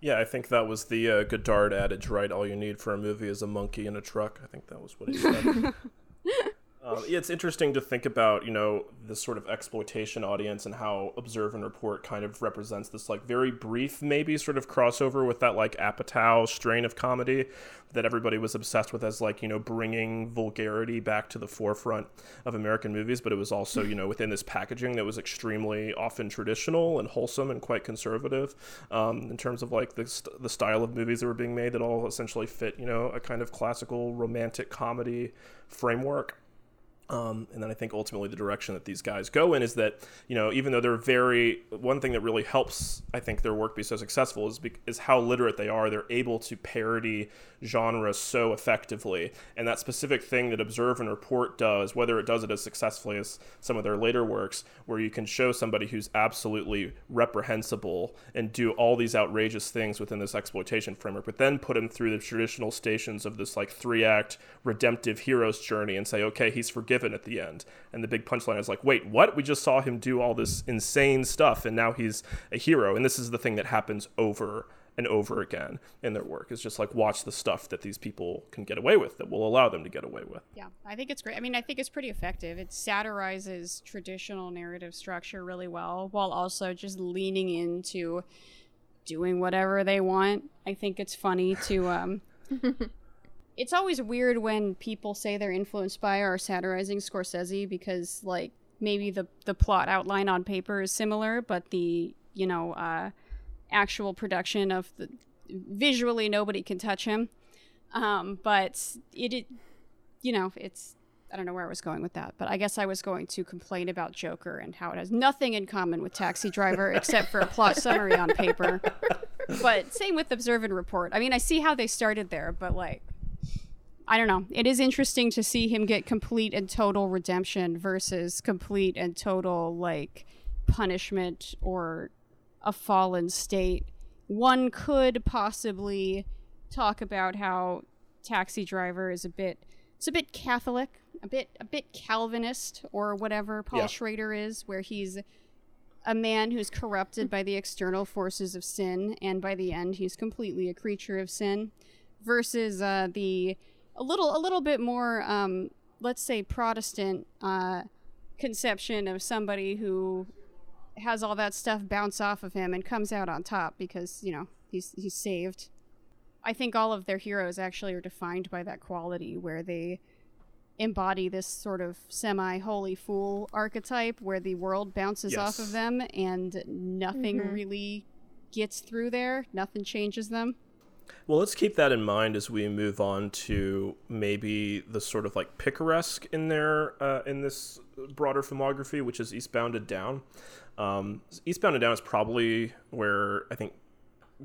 Yeah, I think that was the uh, Godard adage, right? All you need for a movie is a monkey in a truck. I think that was what he said. um, it's interesting to think about, you know, this sort of exploitation audience and how Observe and Report kind of represents this, like, very brief, maybe sort of crossover with that, like, Apatow strain of comedy that everybody was obsessed with as, like, you know, bringing vulgarity back to the forefront of American movies. But it was also, you know, within this packaging that was extremely often traditional and wholesome and quite conservative um, in terms of, like, the, st- the style of movies that were being made that all essentially fit, you know, a kind of classical romantic comedy framework. Um, and then I think ultimately the direction that these guys go in is that you know even though they're very one thing that really helps I think their work be so successful is bec is how literate they are. They're able to parody genres so effectively, and that specific thing that Observe and Report does, whether it does it as successfully as some of their later works, where you can show somebody who's absolutely reprehensible and do all these outrageous things within this exploitation framework, but then put him through the traditional stations of this like three act redemptive hero's journey and say, okay, he's forgiven at the end. And the big punchline is like, wait, what? We just saw him do all this insane stuff and now he's a hero. And this is the thing that happens over and over again in their work is just like watch the stuff that these people can get away with that will allow them to get away with. Yeah, I think it's great. I mean, I think it's pretty effective. It satirizes traditional narrative structure really well while also just leaning into doing whatever they want. I think it's funny to um It's always weird when people say they're influenced by or satirizing Scorsese because like maybe the the plot outline on paper is similar, but the, you know, uh actual production of the visually nobody can touch him. Um, but it, it you know, it's I don't know where I was going with that, but I guess I was going to complain about Joker and how it has nothing in common with Taxi Driver except for a plot summary on paper. but same with Observe and Report. I mean, I see how they started there, but like, I don't know. It is interesting to see him get complete and total redemption versus complete and total like punishment or a fallen state. One could possibly talk about how Taxi Driver is a bit it's a bit Catholic, a bit a bit Calvinist or whatever Paul Yeah. Schrader is, where he's a man who's corrupted by the external forces of sin, and by the end, he's completely a creature of sin. Versus uh, the a little a little bit more, um, let's say, Protestant uh, conception of somebody who has all that stuff bounce off of him and comes out on top because you know he's he's saved. I think all of their heroes actually are defined by that quality where they embody this sort of semi holy fool archetype where the world bounces off of them and nothing really gets through there, nothing changes them. Well, let's keep that in mind as we move on to maybe the sort of like picaresque in there uh, in this broader filmography, which is Eastbound and Down. Um, Eastbound and Down is probably where I think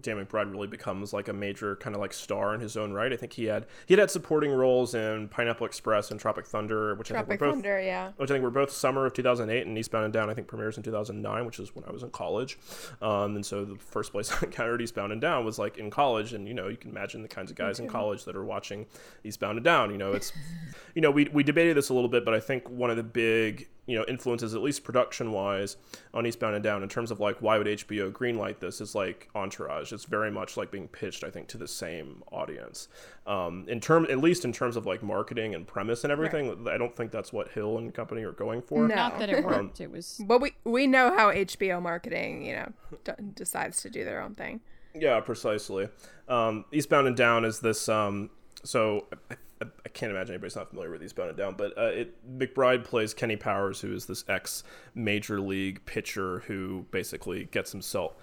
Dan McBride really becomes like a major kind of like star in his own right. I think he had he had, had supporting roles in Pineapple Express and Tropic Thunder, which I think were both Thunder, yeah. which I think were both summer of 2008, and Eastbound and Down I think premieres in 2009, which is when I was in college. Um, and so the first place I encountered Eastbound and Down was like in college, and you know you can imagine the kinds of guys in college that are watching Eastbound and Down. You know, it's you know we we debated this a little bit, but I think one of the big you know influences, at least production wise, on Eastbound and Down in terms of like why would HBO greenlight this is like Entourage. It's very much like being pitched, I think, to the same audience. Um, in term, at least in terms of like marketing and premise and everything, I don't think that's what Hill and company are going for. No. Not that it worked, it was But we we know how HBO marketing, you know, d- decides to do their own thing. Yeah, precisely. Um, Eastbound and Down is this. Um, so I, I, can't imagine anybody's not familiar with Eastbound and Down, but uh, it McBride plays Kenny Powers, who is this ex major league pitcher who basically gets himself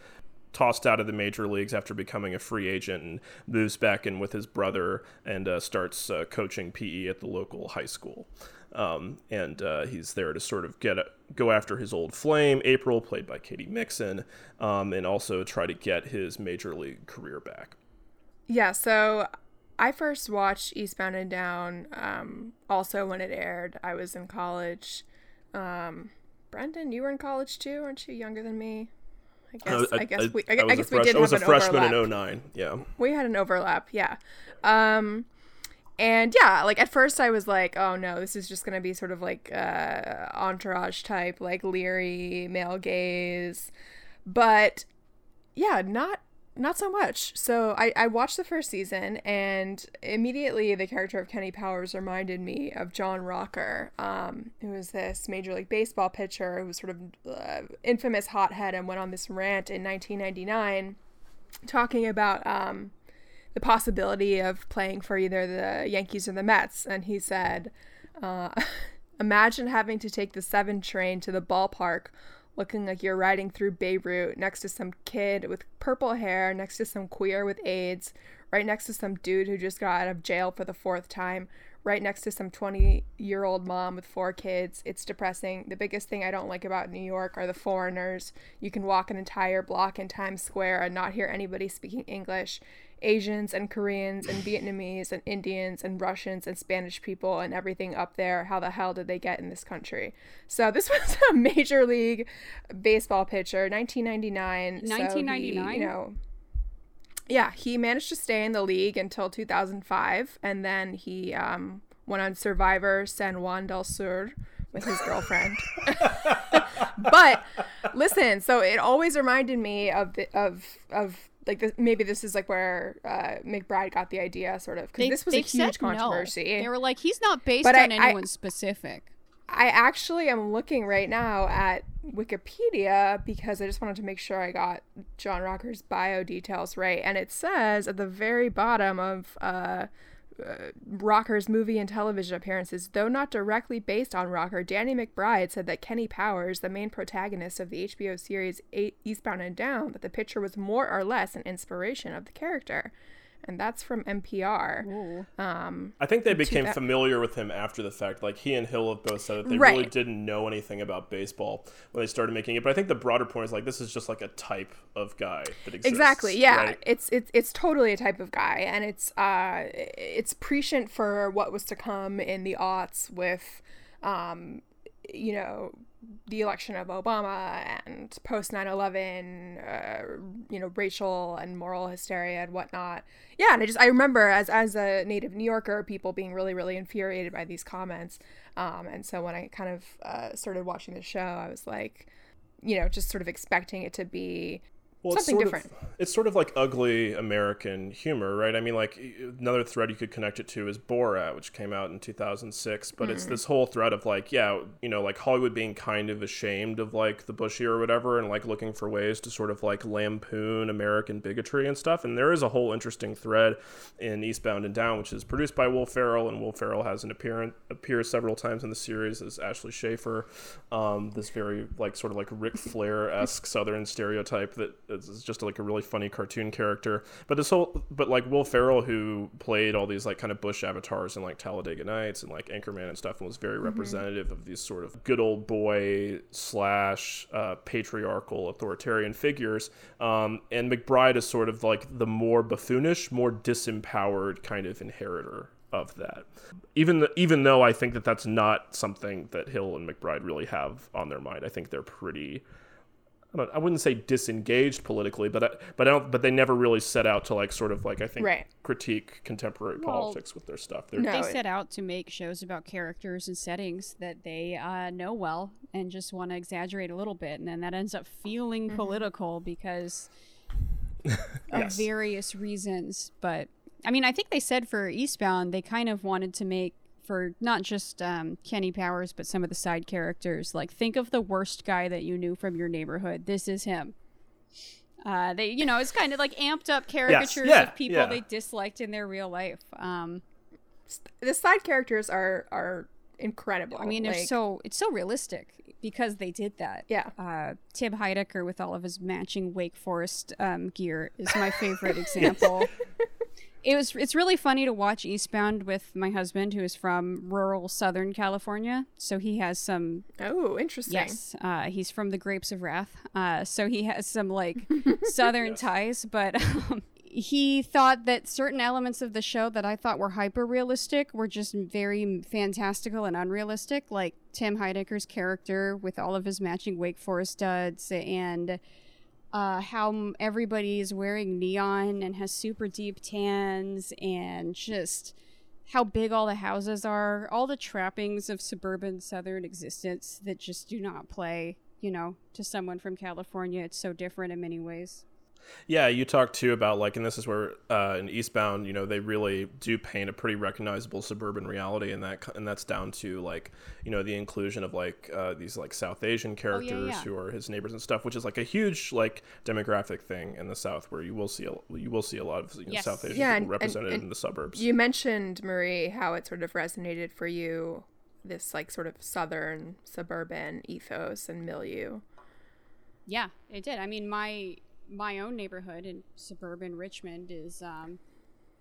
tossed out of the major leagues after becoming a free agent and moves back in with his brother and uh, starts uh, coaching PE at the local high school. Um, and uh, he's there to sort of get a, go after his old flame, April, played by Katy Mixon, um, and also try to get his major league career back. Yeah, so I first watched Eastbound and Down um, also when it aired. I was in college. Um, Brendan, you were in college too, aren't you? Younger than me. I guess. I, guess we. I, I guess we did I was have a an freshman overlap. in 09. Yeah. we had an overlap yeah um and yeah like at first i was like oh no this is just gonna be sort of like uh entourage type like leery male gaze but yeah not not so much so I, I watched the first season and immediately the character of kenny powers reminded me of john rocker um, who was this major league baseball pitcher who was sort of uh, infamous hothead and went on this rant in 1999 talking about um, the possibility of playing for either the Yankees or the Mets. And he said, uh, Imagine having to take the 7 train to the ballpark looking like you're riding through Beirut next to some kid with purple hair, next to some queer with AIDS, right next to some dude who just got out of jail for the fourth time, right next to some 20 year old mom with four kids. It's depressing. The biggest thing I don't like about New York are the foreigners. You can walk an entire block in Times Square and not hear anybody speaking English. Asians and Koreans and Vietnamese and Indians and Russians and Spanish people and everything up there. How the hell did they get in this country? So this was a major league baseball pitcher, 1999. So he, 1999? you know, yeah, he managed to stay in the league until 2005, and then he um, went on Survivor San Juan del Sur with his girlfriend. but listen, so it always reminded me of the, of of like the, maybe this is like where uh, McBride got the idea, sort of, because this was a huge said no. controversy. They were like, he's not based But on I- anyone specific. I actually am looking right now at Wikipedia because I just wanted to make sure I got John Rocker's bio details right. And it says at the very bottom of uh, uh, Rocker's movie and television appearances, though not directly based on Rocker, Danny McBride said that Kenny Powers, the main protagonist of the HBO series Eastbound and Down, that the picture was more or less an inspiration of the character. And that's from NPR. Ooh. I think they became that- familiar with him after the fact. Like he and Hill have both said that they Right. really didn't know anything about baseball when they started making it. But I think the broader point is like this is just like a type of guy that exists. Exactly. Yeah. right? It's it's it's totally a type of guy, and it's uh it's prescient for what was to come in the aughts with, um, you know, the election of Obama and post 9/11, uh, you know, racial and moral hysteria and whatnot. Yeah, and I just I remember as as a native New Yorker, people being really really infuriated by these comments, um, and so when I kind of uh, started watching the show, I was like, you know, just sort of expecting it to be well, it's something sort different. Of, it's sort of like ugly American humor, right? I mean, like another thread you could connect it to is Borat, which came out in 2006. But Mm. it's this whole thread of like, yeah, you know, like Hollywood being kind of ashamed of like the Bushy or whatever, and like looking for ways to sort of like lampoon American bigotry and stuff. And there is a whole interesting thread in Eastbound and Down, which is produced by Will Ferrell, and Will Ferrell has an appearance appears several times in the series as Ashley Schaeffer, um, this very like sort of like Ric Flair esque Southern stereotype that is just like a really funny cartoon character. But this whole, but like Will Ferrell, who played all these like kind of Bush avatars in like Talladega Nights and like Anchorman and stuff, and was very representative of these sort of good old boy slash uh, patriarchal authoritarian figures. Um, and McBride is sort of like the more buffoonish, more disempowered kind of inheritor of that. Even th- even though I think that that's not something that Hill and McBride really have on their mind. I think they're pretty. I, don't, I wouldn't say disengaged politically, but I, but I don't. But they never really set out to like sort of like I think Right. critique contemporary Well, politics with their stuff. They're, No. They it- set out to make shows about characters and settings that they uh, know well and just want to exaggerate a little bit, and then that ends up feeling political because of Yes. various reasons. But I mean, I think they said for Eastbound, they kind of wanted to make for not just um, Kenny Powers, but some of the side characters. Like, think of the worst guy that you knew from your neighborhood. This is him. Uh, they, you know, it's kind of like amped up caricatures yeah, of people yeah. they disliked in their real life. Um, the side characters are are incredible. I mean, they're so it's so realistic because they did that. Yeah. Uh, Tim Heidecker with all of his matching Wake Forest um, gear is my favorite example. It was. It's really funny to watch Eastbound with my husband, who is from rural Southern California. So he has some. Oh, interesting. Yes, uh, he's from the Grapes of Wrath. Uh, so he has some like Southern ties, but. Um, he thought that certain elements of the show that I thought were hyper realistic were just very fantastical and unrealistic, like Tim Heidecker's character with all of his matching Wake Forest duds and uh, how everybody is wearing neon and has super deep tans and just how big all the houses are, all the trappings of suburban southern existence that just do not play, you know, to someone from California. It's so different in many ways. Yeah, you talked too about like, and this is where uh, in Eastbound, you know, they really do paint a pretty recognizable suburban reality, and that and that's down to like, you know, the inclusion of like uh, these like South Asian characters yeah. who are his neighbors and stuff, which is like a huge like demographic thing in the South, where you will see a, you will see a lot of you know, Yes. South Asian Yeah, people and- and- represented and in the suburbs. You mentioned Marie how it sort of resonated for you this like sort of southern suburban ethos and milieu. Yeah, it did. I mean, my my own neighborhood in suburban Richmond is um,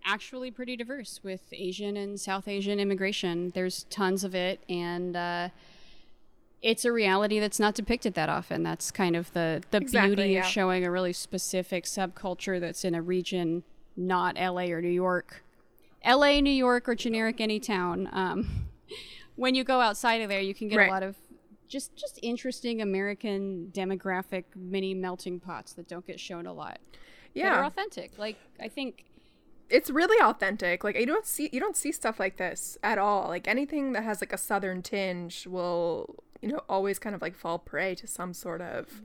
actually pretty diverse with Asian and South Asian immigration. There's tons of it, and uh, it's a reality that's not depicted that often. That's kind of the the Exactly, beauty yeah. of showing a really specific subculture that's in a region, not L.A. or New York. L.A., New York, or generic any town. Um, when you go outside of there, you can get Right. a lot of just just interesting American demographic mini melting pots that don't get shown a lot. that are Yeah, authentic. Like I think it's really authentic. Like you don't see you don't see stuff like this at all. Like anything that has like a southern tinge will you know always kind of like fall prey to some sort of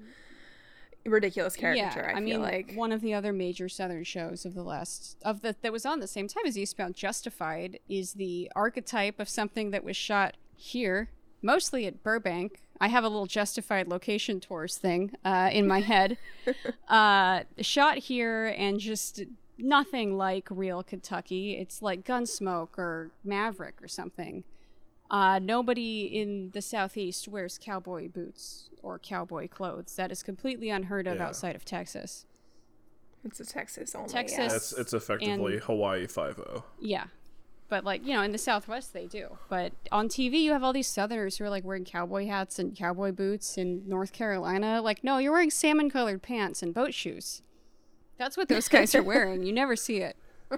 ridiculous caricature. yeah, I, I, feel mean, like one of the other major Southern shows of the last of the that was on the same time as Eastbound Justified is the archetype of something that was shot here, mostly at Burbank. I have a little Justified location tours thing uh, in my head. uh, shot here and just nothing like real Kentucky. It's like Gunsmoke or Maverick or something. Uh, nobody in the southeast wears cowboy boots or cowboy clothes. That is completely unheard of Yeah. outside of Texas. It's a Texas only. Texas. yeah. It's it's effectively And- Hawaii Five O. Yeah. But like, you know, in the Southwest they do. But on TV you have all these Southerners who are like wearing cowboy hats and cowboy boots in North Carolina. Like, no, you're wearing salmon colored pants and boat shoes. That's what those guys are wearing. You never see it.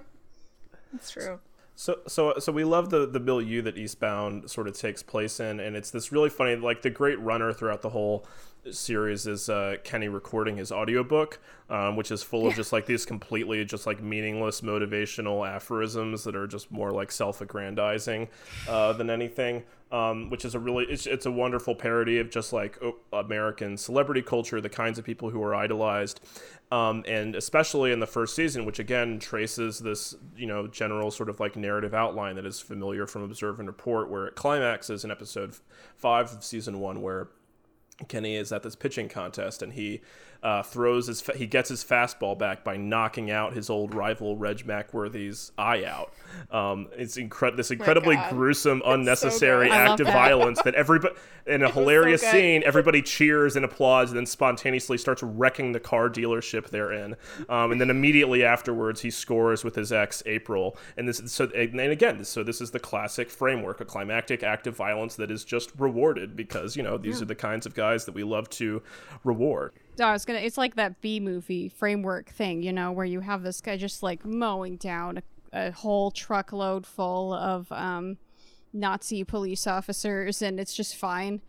That's true. So so so we love the the milieu that Eastbound sort of takes place in, and it's this really funny like the great runner throughout the whole series is uh, Kenny recording his audiobook, um, which is full of just like these completely just like meaningless motivational aphorisms that are just more like self-aggrandizing uh, than anything. Um, which is a really it's, it's a wonderful parody of just like American celebrity culture, the kinds of people who are idolized, um, and especially in the first season, which again traces this you know general sort of like narrative outline that is familiar from Observe and Report, where it climaxes in episode five of season one, where Kenny is at this pitching contest and he uh, throws his fa- he gets his fastball back by knocking out his old rival Reg Mackworthy's eye out. Um, it's incre- this incredibly gruesome, unnecessary love act of that. violence that everybody in a hilarious good. scene everybody cheers and applauds and then spontaneously starts wrecking the car dealership they're in. Um, and then immediately afterwards he scores with his ex April. And this so and again so this is the classic framework a climactic act of violence that is just rewarded because you know these are the kinds of guys that we love to reward. No, I was gonna. It's like that B movie framework thing, you know, where you have this guy just like mowing down a, a whole truckload full of um, Nazi police officers, and it's just fine.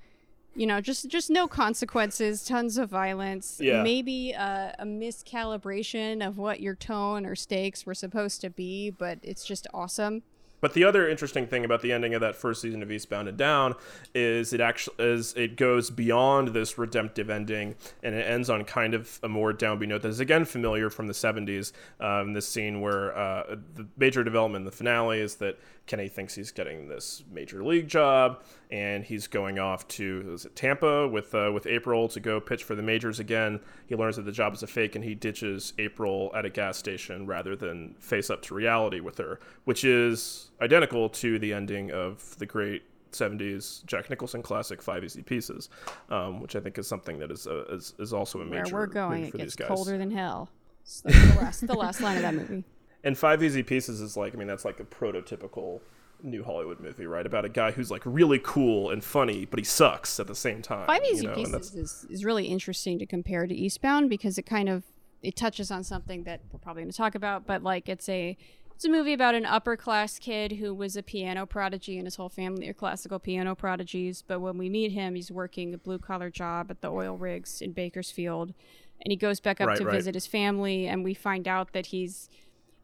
You know, just just no consequences, tons of violence, Yeah. maybe uh, a miscalibration of what your tone or stakes were supposed to be, but it's just awesome. But the other interesting thing about the ending of that first season of Eastbound and Down is it actually is it goes beyond this redemptive ending and it ends on kind of a more downbeat note that is again familiar from the 70s. Um, this scene where uh, the major development in the finale is that Kenny thinks he's getting this major league job and he's going off to is it Tampa with uh, with April to go pitch for the majors again. He learns that the job is a fake and he ditches April at a gas station rather than face up to reality with her, which is identical to the ending of the great 70s Jack Nicholson classic Five Easy Pieces, um, which I think is something that is uh, is, is also a Where major we're going, move it gets colder than hell. It's like the last, the last line of that movie. And Five Easy Pieces is like, I mean, that's like a prototypical new Hollywood movie, right? About a guy who's like really cool and funny, but he sucks at the same time. Five you Easy know, Pieces is, is really interesting to compare to Eastbound because it kind of it touches on something that we're probably going to talk about, but like it's a it's a movie about an upper class kid who was a piano prodigy and his whole family are classical piano prodigies. But when we meet him, he's working a blue collar job at the oil rigs in Bakersfield, and he goes back up Right, to right. visit his family, and we find out that he's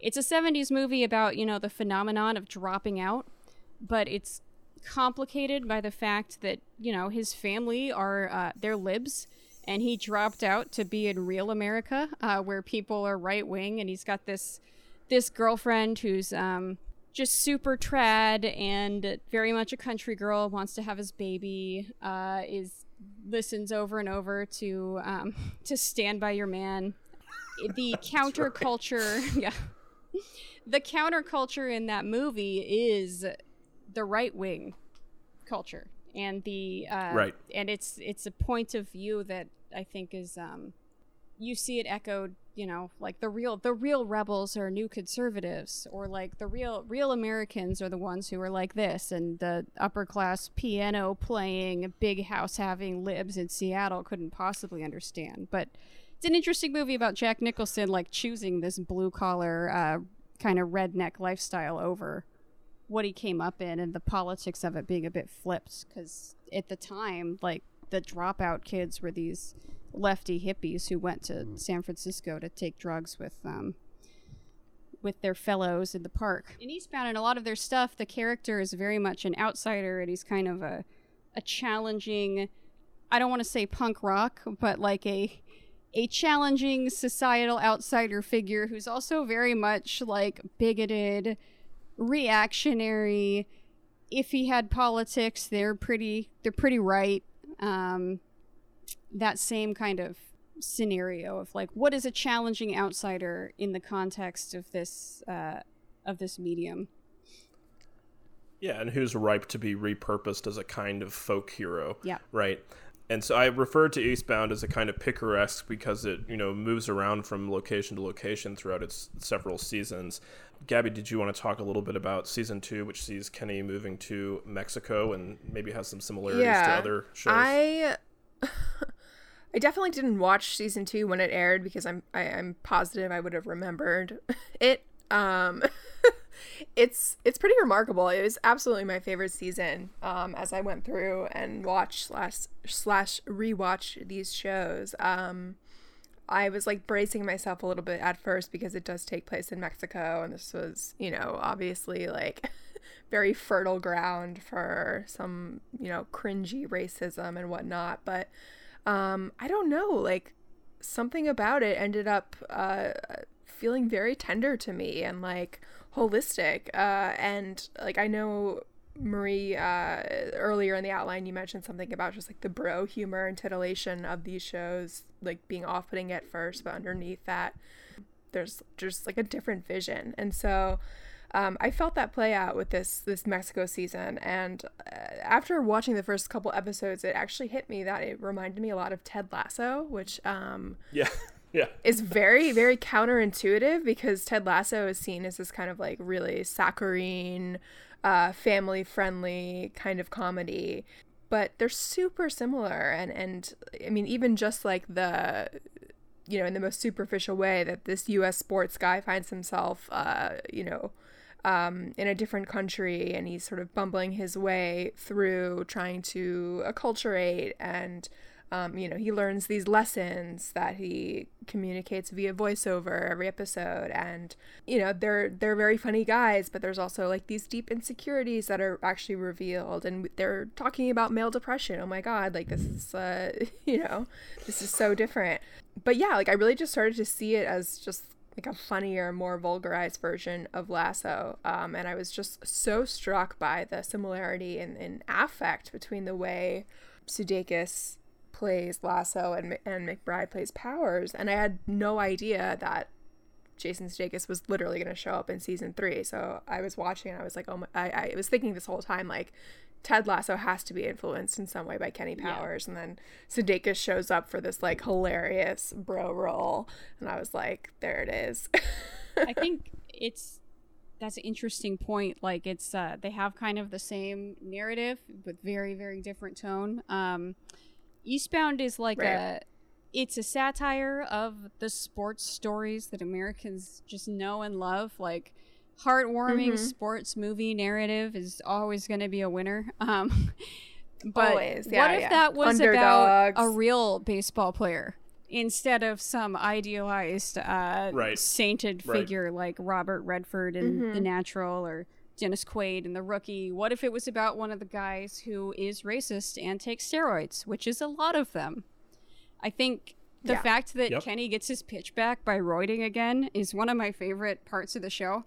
it's a 70s movie about you know the phenomenon of dropping out but it's complicated by the fact that you know his family are uh, they're libs and he dropped out to be in real america uh, where people are right wing and he's got this this girlfriend who's um, just super trad and very much a country girl wants to have his baby uh, is listens over and over to um, to stand by your man. The counterculture yeah the counterculture in that movie is the right wing culture and the uh, Right. and it's it's a point of view that I think is um you see it echoed you know like the real the real rebels are new conservatives or like the real real Americans are the ones who are like this and the upper class piano playing big house having libs in Seattle couldn't possibly understand but it's an interesting movie about Jack Nicholson like choosing this blue collar uh, kind of redneck lifestyle over what he came up in and the politics of it being a bit flipped because at the time like the dropout kids were these lefty hippies who went to San Francisco to take drugs with um with their fellows in the park. In Eastbound and a lot of their stuff, the character is very much an outsider and he's kind of a a challenging I don't want to say punk rock, but like a a challenging societal outsider figure who's also very much like bigoted, reactionary. If he had politics, they're pretty they're pretty right. Um, that same kind of scenario of like what is a challenging outsider in the context of this uh, of this medium. Yeah, and who's ripe to be repurposed as a kind of folk hero. Yeah. Right. And so I referred to Eastbound as a kind of picaresque because it, you know, moves around from location to location throughout its several seasons. Gabby, did you want to talk a little bit about season two, which sees Kenny moving to Mexico and maybe has some similarities to other shows? I I definitely didn't watch season two when it aired because I'm I, I'm positive I would have remembered it. Um, it's it's pretty remarkable. It was absolutely my favorite season. Um, as I went through and watched slash slash rewatch these shows. Um, I was like bracing myself a little bit at first because it does take place in Mexico, and this was, you know, obviously like very fertile ground for some, you know, cringy racism and whatnot. But um, I don't know, like something about it ended up uh, feeling very tender to me and like holistic. Uh, and like I know Marie, uh, earlier in the outline, you mentioned something about just like the bro humor and titillation of these shows, like being off putting at first, but underneath that, there's just like a different vision. And so um, I felt that play out with this this Mexico season. And uh, after watching the first couple episodes, it actually hit me that it reminded me a lot of Ted Lasso, which um, yeah, yeah, is very very counterintuitive because Ted Lasso is seen as this kind of like really saccharine, uh, family friendly kind of comedy, but they're super similar and and I mean even just like the you know in the most superficial way that this U.S. sports guy finds himself, uh, you know. Um, in a different country, and he's sort of bumbling his way through trying to acculturate and um, you know, he learns these lessons that he communicates via voiceover every episode, and you know, they're they're very funny guys, but there's also like these deep insecurities that are actually revealed, and they're talking about male depression. Oh my god, like this is, uh, you know, this is so different. But yeah, like I really just started to see it as just like a funnier, more vulgarized version of Lasso. Um, and I was just so struck by the similarity in affect between the way Sudeikis plays Lasso and, and McBride plays Powers. And I had no idea that Jason Sudeikis was literally going to show up in season three. So I was watching and I was like, oh my, I, I was thinking this whole time, like, Ted Lasso has to be influenced in some way by Kenny Powers. And then Sudeikis shows up for this, like, hilarious bro role. And I was like, there it is. I think it's that's an interesting point. Like it's uh, they have kind of the same narrative but very very different tone. Um, Eastbound is like Right. a it's a satire of the sports stories that Americans just know and love. Like heartwarming Mhm. sports movie narrative is always going to be a winner. Um, but Always, yeah, what if yeah. that was about a real baseball player? Instead of some idealized, uh, Right. sainted Right. figure like Robert Redford in Mm-hmm. The Natural or Dennis Quaid and The Rookie. What if it was about one of the guys who is racist and takes steroids, which is a lot of them? I think the Yeah. fact that Yep. Kenny gets his pitch back by roiding again is one of my favorite parts of the show.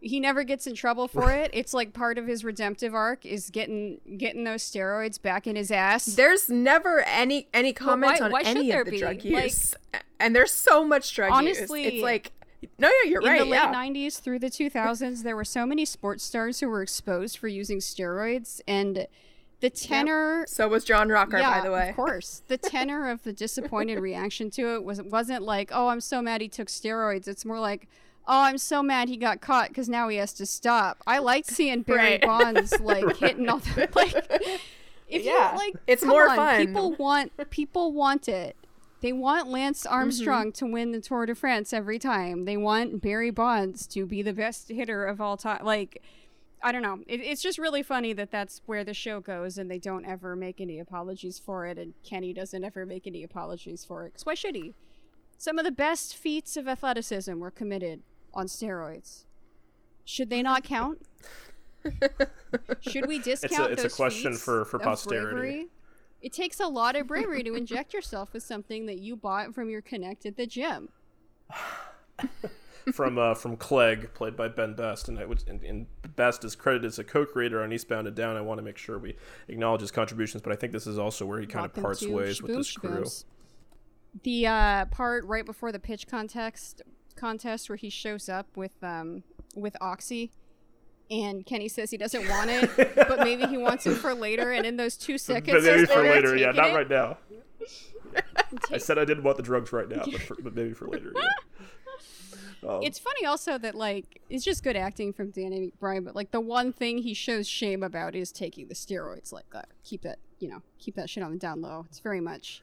He never gets in trouble for it. It's like part of his redemptive arc is getting getting those steroids back in his ass. There's never any any comments why- on why any of the be? drug Like- use, and there's so much drug Honestly, use. It's like, no, no, you're in right. In the late yeah. 90s through the 2000s there were so many sports stars who were exposed for using steroids and the tenor So was John Rocker, yeah, by the way. of course the tenor of the disappointed reaction to it was wasn't like oh i'm so mad he took steroids it's more like oh i'm so mad he got caught because now he has to stop i like seeing barry Right. bonds like hitting all the like if Yeah. you like It's more on, fun. people want people want it they want Lance Mm-hmm. Armstrong to win the Tour de France every time. They want Barry Bonds to be the best hitter of all time. Like, I don't know. It, it's just really funny that that's where the show goes, and they don't ever make any apologies for it, and Kenny doesn't ever make any apologies for it. 'Cause why should he? Some of the best feats of athleticism were committed on steroids. Should they not count? Should we discount it's a those question feats for- for of posterity. bravery? It takes a lot of bravery to inject yourself with something that you bought from your connect at the gym. from uh, from Clegg, played by Ben Best, and, I would, and, and Best is credited as a co-creator on Eastbound and Down. I want to make sure we acknowledge his contributions, but I think this is also where he kind of parts ways with this crew. The uh, part right before the pitch contest contest where he shows up with um with Oxy and Kenny says he doesn't want it, but maybe he wants it for later. And in those two seconds, But maybe for later, yeah, not it. right now. I said I didn't want the drugs right now, but, for, but maybe for later. Yeah. Um, It's funny also that like it's just good acting from Danny McBride, but like the one thing he shows shame about is taking the steroids. Like, uh, keep that, you know, keep that shit on the down low. It's very much.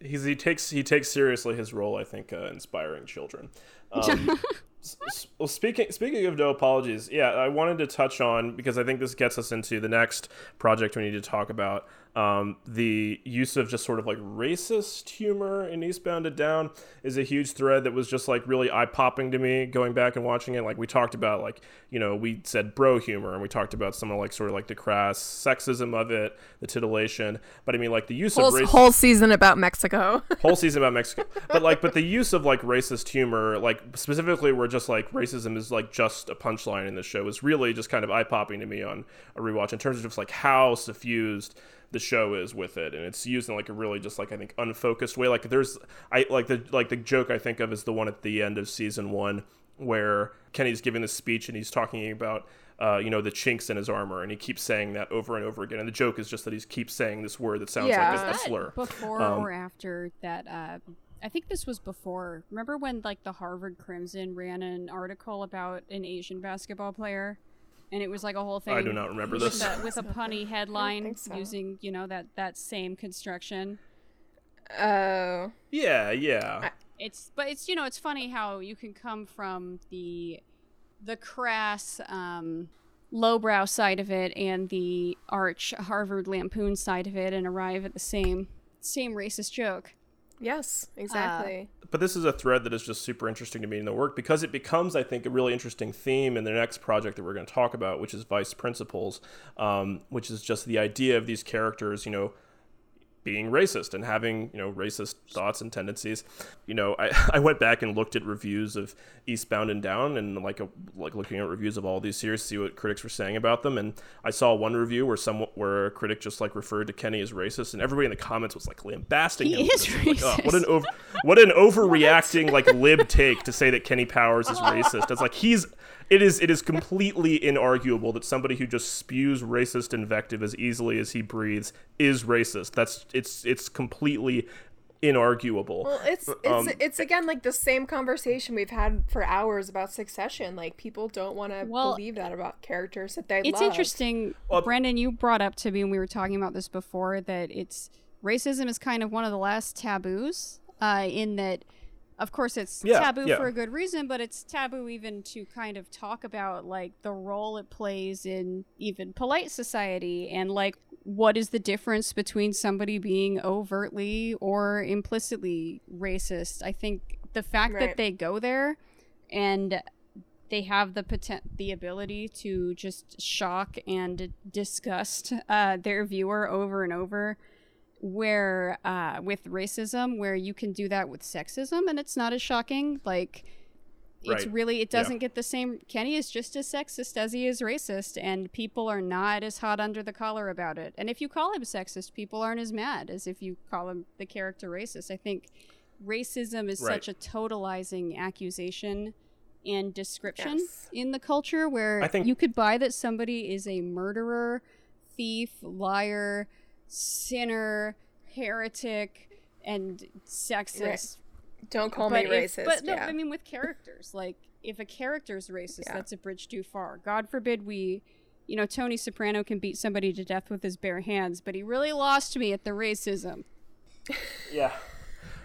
He's he takes he takes seriously his role. I think uh, inspiring children. Um, well, speaking speaking of no apologies, yeah, I wanted to touch on because I think this gets us into the next project we need to talk about. Um, the use of just sort of like racist humor in Eastbound and Down is a huge thread that was just like really eye popping to me going back and watching it. Like we talked about, like you know, we said bro humor, and we talked about some of like sort of like the crass sexism of it, the titillation. But I mean, like the use Whole, of race whole season about Mexico. whole season about Mexico. But like, but the use of like racist humor, like specifically where just like racism is like just a punchline in the show, is really just kind of eye popping to me on a rewatch in terms of just like how suffused the show is with it, and it's used in like a really just like I think unfocused way. Like there's I like the like the joke I think of is the one at the end of season one where Kenny's giving this speech and he's talking about. Uh, you know the chinks in his armor, and he keeps saying that over and over again. And the joke is just that he keeps saying this word that sounds Yeah. like a, a that slur. before Um, or after that uh I think this was before. Remember when like the Harvard Crimson ran an article about an Asian basketball player? And it was like a whole thing. I do not remember with this. A, with a punny headline so. using, you know, that that same construction. Oh. Yeah, yeah. It's but it's you know, it's funny how you can come from the the crass um lowbrow side of it and the arch Harvard lampoon side of it and arrive at the same same racist joke. Yes, exactly. but this is a thread that is just super interesting to me in the work because it becomes, I think, a really interesting theme in the next project that we're going to talk about, which is Vice Principals, um, which is just the idea of these characters, you know, being racist and having you know racist thoughts and tendencies. You know, I, I went back and looked at reviews of Eastbound and Down and like a, like looking at reviews of all these series to see what critics were saying about them. And I saw one review where some where a critic just like referred to Kenny as racist, and everybody in the comments was like lambasting He him. is this. Like, "Oh, what an over what an overreacting like lib take to say that Kenny Powers is racist. It's like he's it is it is completely inarguable that somebody who just spews racist invective as easily as he breathes is racist. That's it's it's completely inarguable. Well, it's it's Um, it's again like the same conversation we've had for hours about Succession. Like people don't want to Well, believe that about characters that they It's love. interesting, Well- Brendan. You brought up to me when we were talking about this before that it's racism is kind of one of the last taboos. Uh, in that, of course, it's Yeah, taboo yeah. for a good reason, but it's taboo even to kind of talk about like the role it plays in even polite society and like what is the difference between somebody being overtly or implicitly racist. I think the fact Right. that they go there and they have the poten- the ability to just shock and disgust uh, their viewer over and over where uh, with racism where you can do that with sexism and it's not as shocking like it's Right. really it doesn't get the same kenny is just as sexist as he is racist and people are not as hot under the collar about it and if you call him sexist people aren't as mad as if you call him the character racist i think racism is Right. such a totalizing accusation and description Yes. in the culture where think- you could buy that somebody is a murderer, thief, liar, sinner, heretic, and sexist. Don't call but me if- racist. But no, yeah. I mean with characters, like if a character's racist, Yeah. that's a bridge too far. God forbid we, you know, Tony Soprano can beat somebody to death with his bare hands, but he really lost me at the racism. Yeah.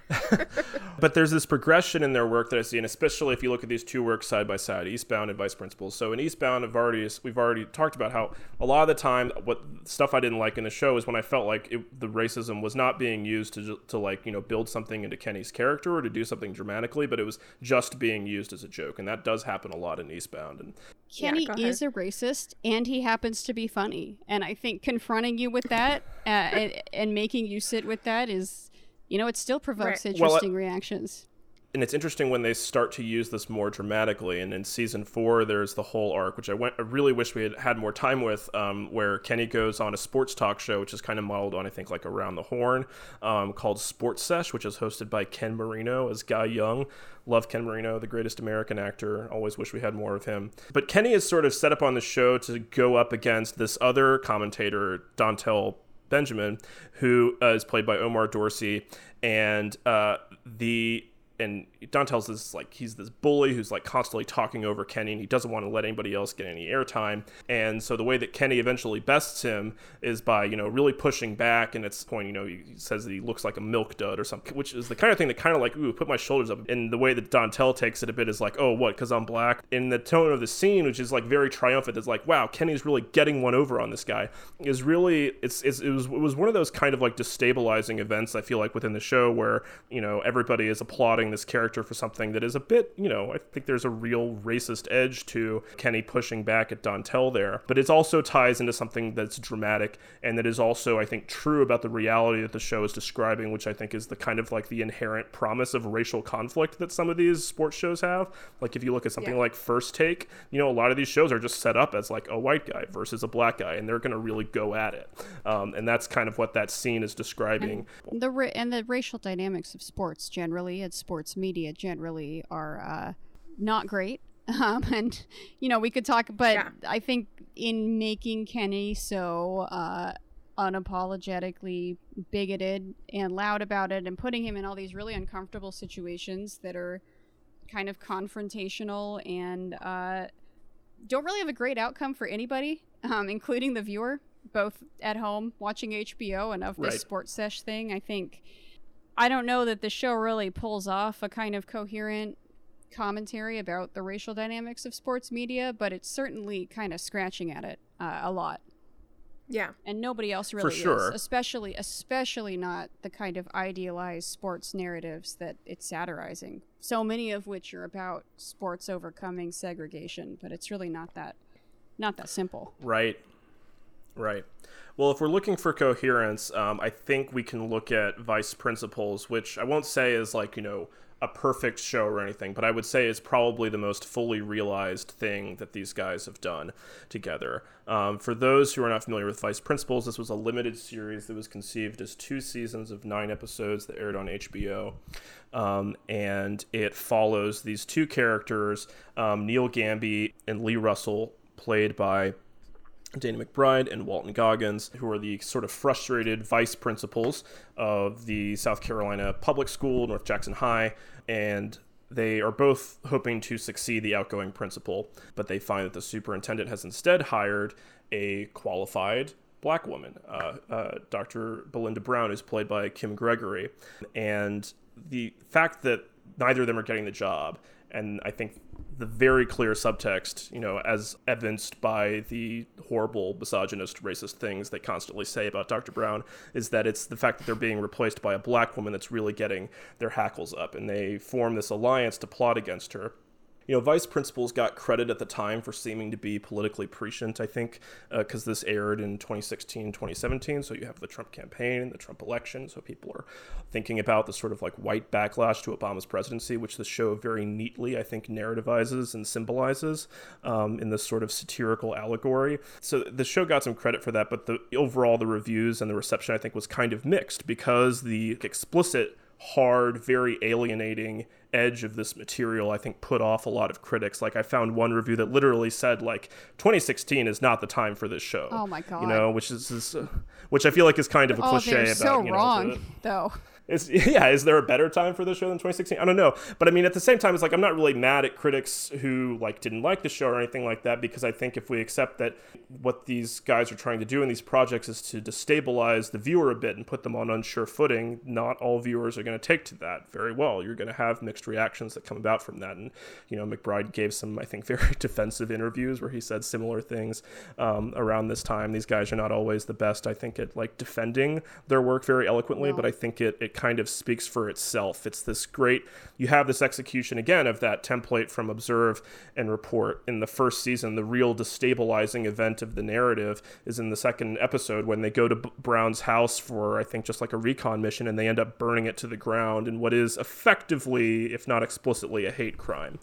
but there's this progression in their work that I see, and especially if you look at these two works side by side, Eastbound and Vice Principals. So in Eastbound, I've already we've already talked about how a lot of the time, what stuff I didn't like in the show is when I felt like it, the racism was not being used to to like you know build something into Kenny's character or to do something dramatically, but it was just being used as a joke, and that does happen a lot in Eastbound. And Kenny go is a racist, and he happens to be funny. And I think confronting you with that uh, and, and making you sit with that is, you know, it still provokes Right. Well, I- interesting reactions. and it's interesting when they start to use this more dramatically. And in season four, there's the whole arc, which I went, I really wish we had had more time with, um, where Kenny goes on a sports talk show, which is kind of modeled on, I think, like Around the Horn, um, called Sports Sesh, which is hosted by Ken Marino as Guy Young. Love Ken Marino, the greatest American actor. Always wish we had more of him. But Kenny is sort of set up on the show to go up against this other commentator, Dontel Benjamin, who uh, is played by Omar Dorsey, and uh, the and Dontel's this like he's this bully who's like constantly talking over Kenny and he doesn't want to let anybody else get any airtime. And so the way that Kenny eventually bests him is by, you know, really pushing back and at this point, you know, he says that he looks like a milk dud or something, which is the kind of thing that kind of like, ooh, put my shoulders up. And the way that Dantel takes it a bit is like, oh, what, because I'm black? In the tone of the scene, which is like very triumphant, is like, wow, Kenny's really getting one over on this guy. Is really it's, it's it was it was one of those kind of like destabilizing events I feel like within the show where, you know, everybody is applauding this character for something that is a bit, you know, I think there's a real racist edge to Kenny pushing back at Dontel there, but it also ties into something that's dramatic and that is also, I think, true about the reality that the show is describing, which I think is the kind of like the inherent promise of racial conflict that some of these sports shows have. Like if you look at something Yeah. like First Take, you know, a lot of these shows are just set up as like a white guy versus a black guy, and they're going to really go at it. Um, and that's kind of what that scene is describing. the ra- and the racial dynamics of sports generally and sports media generally are uh, not great um, and you know we could talk but Yeah. i think in making kenny so uh, unapologetically bigoted and loud about it and putting him in all these really uncomfortable situations that are kind of confrontational and uh, don't really have a great outcome for anybody, um, including the viewer, both at home watching HBO and of this Right. sports sesh thing. I think I don't know that the show really pulls off a kind of coherent commentary about the racial dynamics of sports media, but it's certainly kind of scratching at it uh, a lot. Yeah. And nobody else really sure. is, especially especially not the kind of idealized sports narratives that it's satirizing. So many of which are about sports overcoming segregation, but it's really not that not that simple. Right. Right. Well, if we're looking for coherence, um, I think we can look at Vice Principals, which I won't say is like, you know, a perfect show or anything, but I would say is probably the most fully realized thing that these guys have done together. Um, for those who are not familiar with Vice Principals, this was a limited series that was conceived as two seasons of nine episodes that aired on HBO. Um, and it follows these two characters, um, Neil Gamby and Lee Russell, played by Danny McBride and Walton Goggins, who are the sort of frustrated vice principals of the South Carolina Public School, North Jackson High, and they are both hoping to succeed the outgoing principal, but they find that the superintendent has instead hired a qualified black woman, uh, uh, Dr. Belinda Brown, who's played by Kim Gregory. And the fact that neither of them are getting the job, and I think the very clear subtext, you know, as evidenced by the horrible misogynist, racist things they constantly say about Dr. Brown, is that it's the fact that they're being replaced by a black woman that's really getting their hackles up, and they form this alliance to plot against her. You know, vice principals got credit at the time for seeming to be politically prescient, I think, because this aired in 2016, 2017. So you have the Trump campaign and the Trump election. So people are thinking about the sort of like white backlash to Obama's presidency, which the show very neatly, I think, narrativizes and symbolizes um, in this sort of satirical allegory. So the show got some credit for that, but the overall, the reviews and the reception, I think, was kind of mixed because the explicit hard, very alienating edge of this material, I think, put off a lot of critics. Like, I found one review that literally said, like, 2016 is not the time for this show. Oh my god! You know, which is, is uh, which I feel like is kind of a Oh, cliche they're about, so you know, wrong, the- though. Is yeah, is there a better time for the show than 2016? I don't know, but I mean, at the same time, it's like I'm not really mad at critics who like didn't like the show or anything like that because I think if we accept that what these guys are trying to do in these projects is to destabilize the viewer a bit and put them on unsure footing, not all viewers are going to take to that very well. You're going to have mixed reactions that come about from that, and you know, McBride gave some I think very defensive interviews where he said similar things um, around this time. These guys are not always the best, I think, at like defending their work very eloquently, No. but I think it, it kind of speaks for itself. It's this great, you have this execution again of that template from Observe and Report in the first season. The real destabilizing event of the narrative is in the second episode when they go to Brown's house for, I think, just like a recon mission and they end up burning it to the ground in what is effectively, if not explicitly, a hate crime.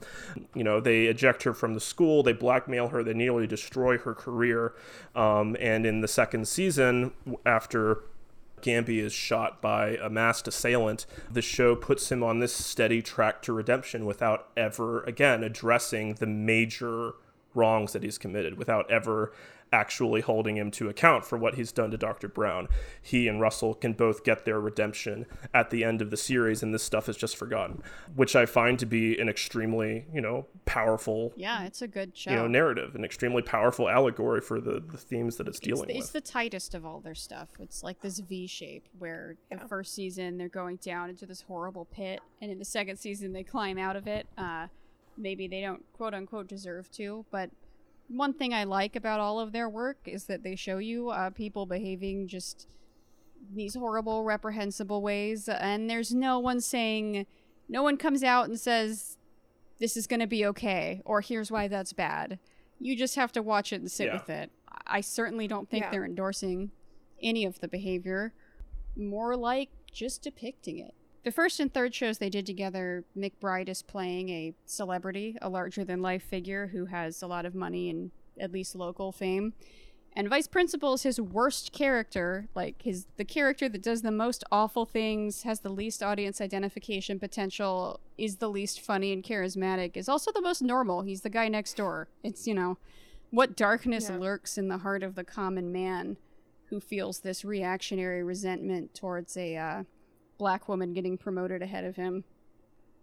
You know, they eject her from the school, they blackmail her, they nearly destroy her career. Um, and in the second season, after Gamby is shot by a masked assailant, the show puts him on this steady track to redemption without ever, again, addressing the major wrongs that he's committed, without ever actually holding him to account for what he's done to Dr. Brown. He and Russell can both get their redemption at the end of the series, and this stuff is just forgotten, which I find to be an extremely, you know, powerful, Yeah, it's a good show. you know, narrative, an extremely powerful allegory for the, the themes that it's it's, dealing the, it's with. the tightest of all their stuff. It's like this V shape where the first season they're going down into this horrible pit, and in the second season they climb out of it. Uh, maybe they don't quote unquote deserve to, but one thing I like about all of their work is that they show you uh, people behaving just these horrible, reprehensible ways, and there's no one saying, no one comes out and says, this is going to be okay, or here's why that's bad. You just have to watch it and sit Yeah. with it. I certainly don't think Yeah. they're endorsing any of the behavior, more like just depicting it. The first and third shows they did together, McBride is playing a celebrity, a larger than life figure who has a lot of money and at least local fame. And Vice Principal is his worst character, like his the character that does the most awful things, has the least audience identification potential, is the least funny and charismatic, is also the most normal. He's the guy next door. It's, you know, what darkness Yeah. lurks in the heart of the common man who feels this reactionary resentment towards a uh, black woman getting promoted ahead of him.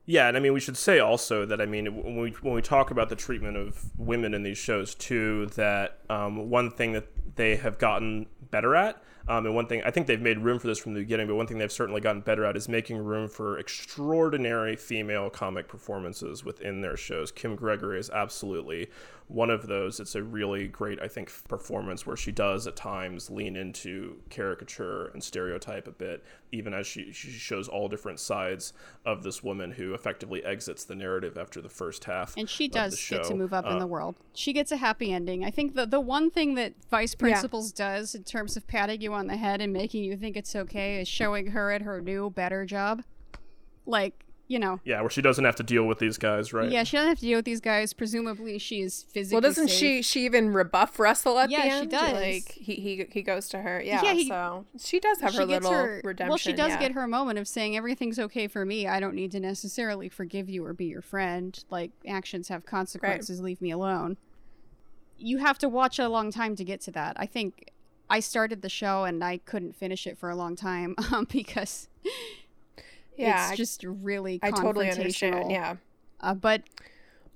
Yeah, and I mean, we should say also that I mean, when we when we talk about the treatment of women in these shows too, that um, one thing that they have gotten better at, um, and one thing I think they've made room for this from the beginning, but one thing they've certainly gotten better at is making room for extraordinary female comic performances within their shows. Kim Gregory is absolutely one of those. It's a really great, I think, performance where she does at times lean into caricature and stereotype a bit, even as she, she shows all different sides of this woman who effectively exits the narrative after the first half. And she of does get to move up in Uh, the world. She gets a happy ending. I think the the one thing that Vice Principals does in terms of patting you on the head and making you think it's okay is showing her at her new better job. Like, you know, Yeah, where she doesn't have to deal with these guys, right? yeah, she doesn't have to deal with these guys. Presumably, she is physically. Well, doesn't safe. she? She even rebuff Russell at Yeah, the she end. does. Like he he he goes to her. Yeah. Yeah, he- so she does have her She gets little her- redemption. Well, she does yeah. get her moment of saying everything's okay for me. I don't need to necessarily forgive you or be your friend. Like actions have consequences. Leave me alone. You have to watch a long time to get to that. I think I started the show and I couldn't finish it for a long time um, because Yeah, it's I- just really I totally understand. Yeah. uh, but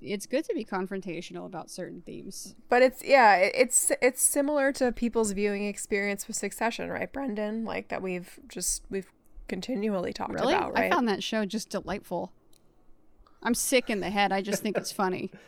it's good to be confrontational about certain themes. But it's yeah, it- it's it's similar to people's viewing experience with Succession, right, Brendan? Like that we've just we've continually talked Really, about, right? I found that show just delightful. I'm sick in the head. I just think it's funny.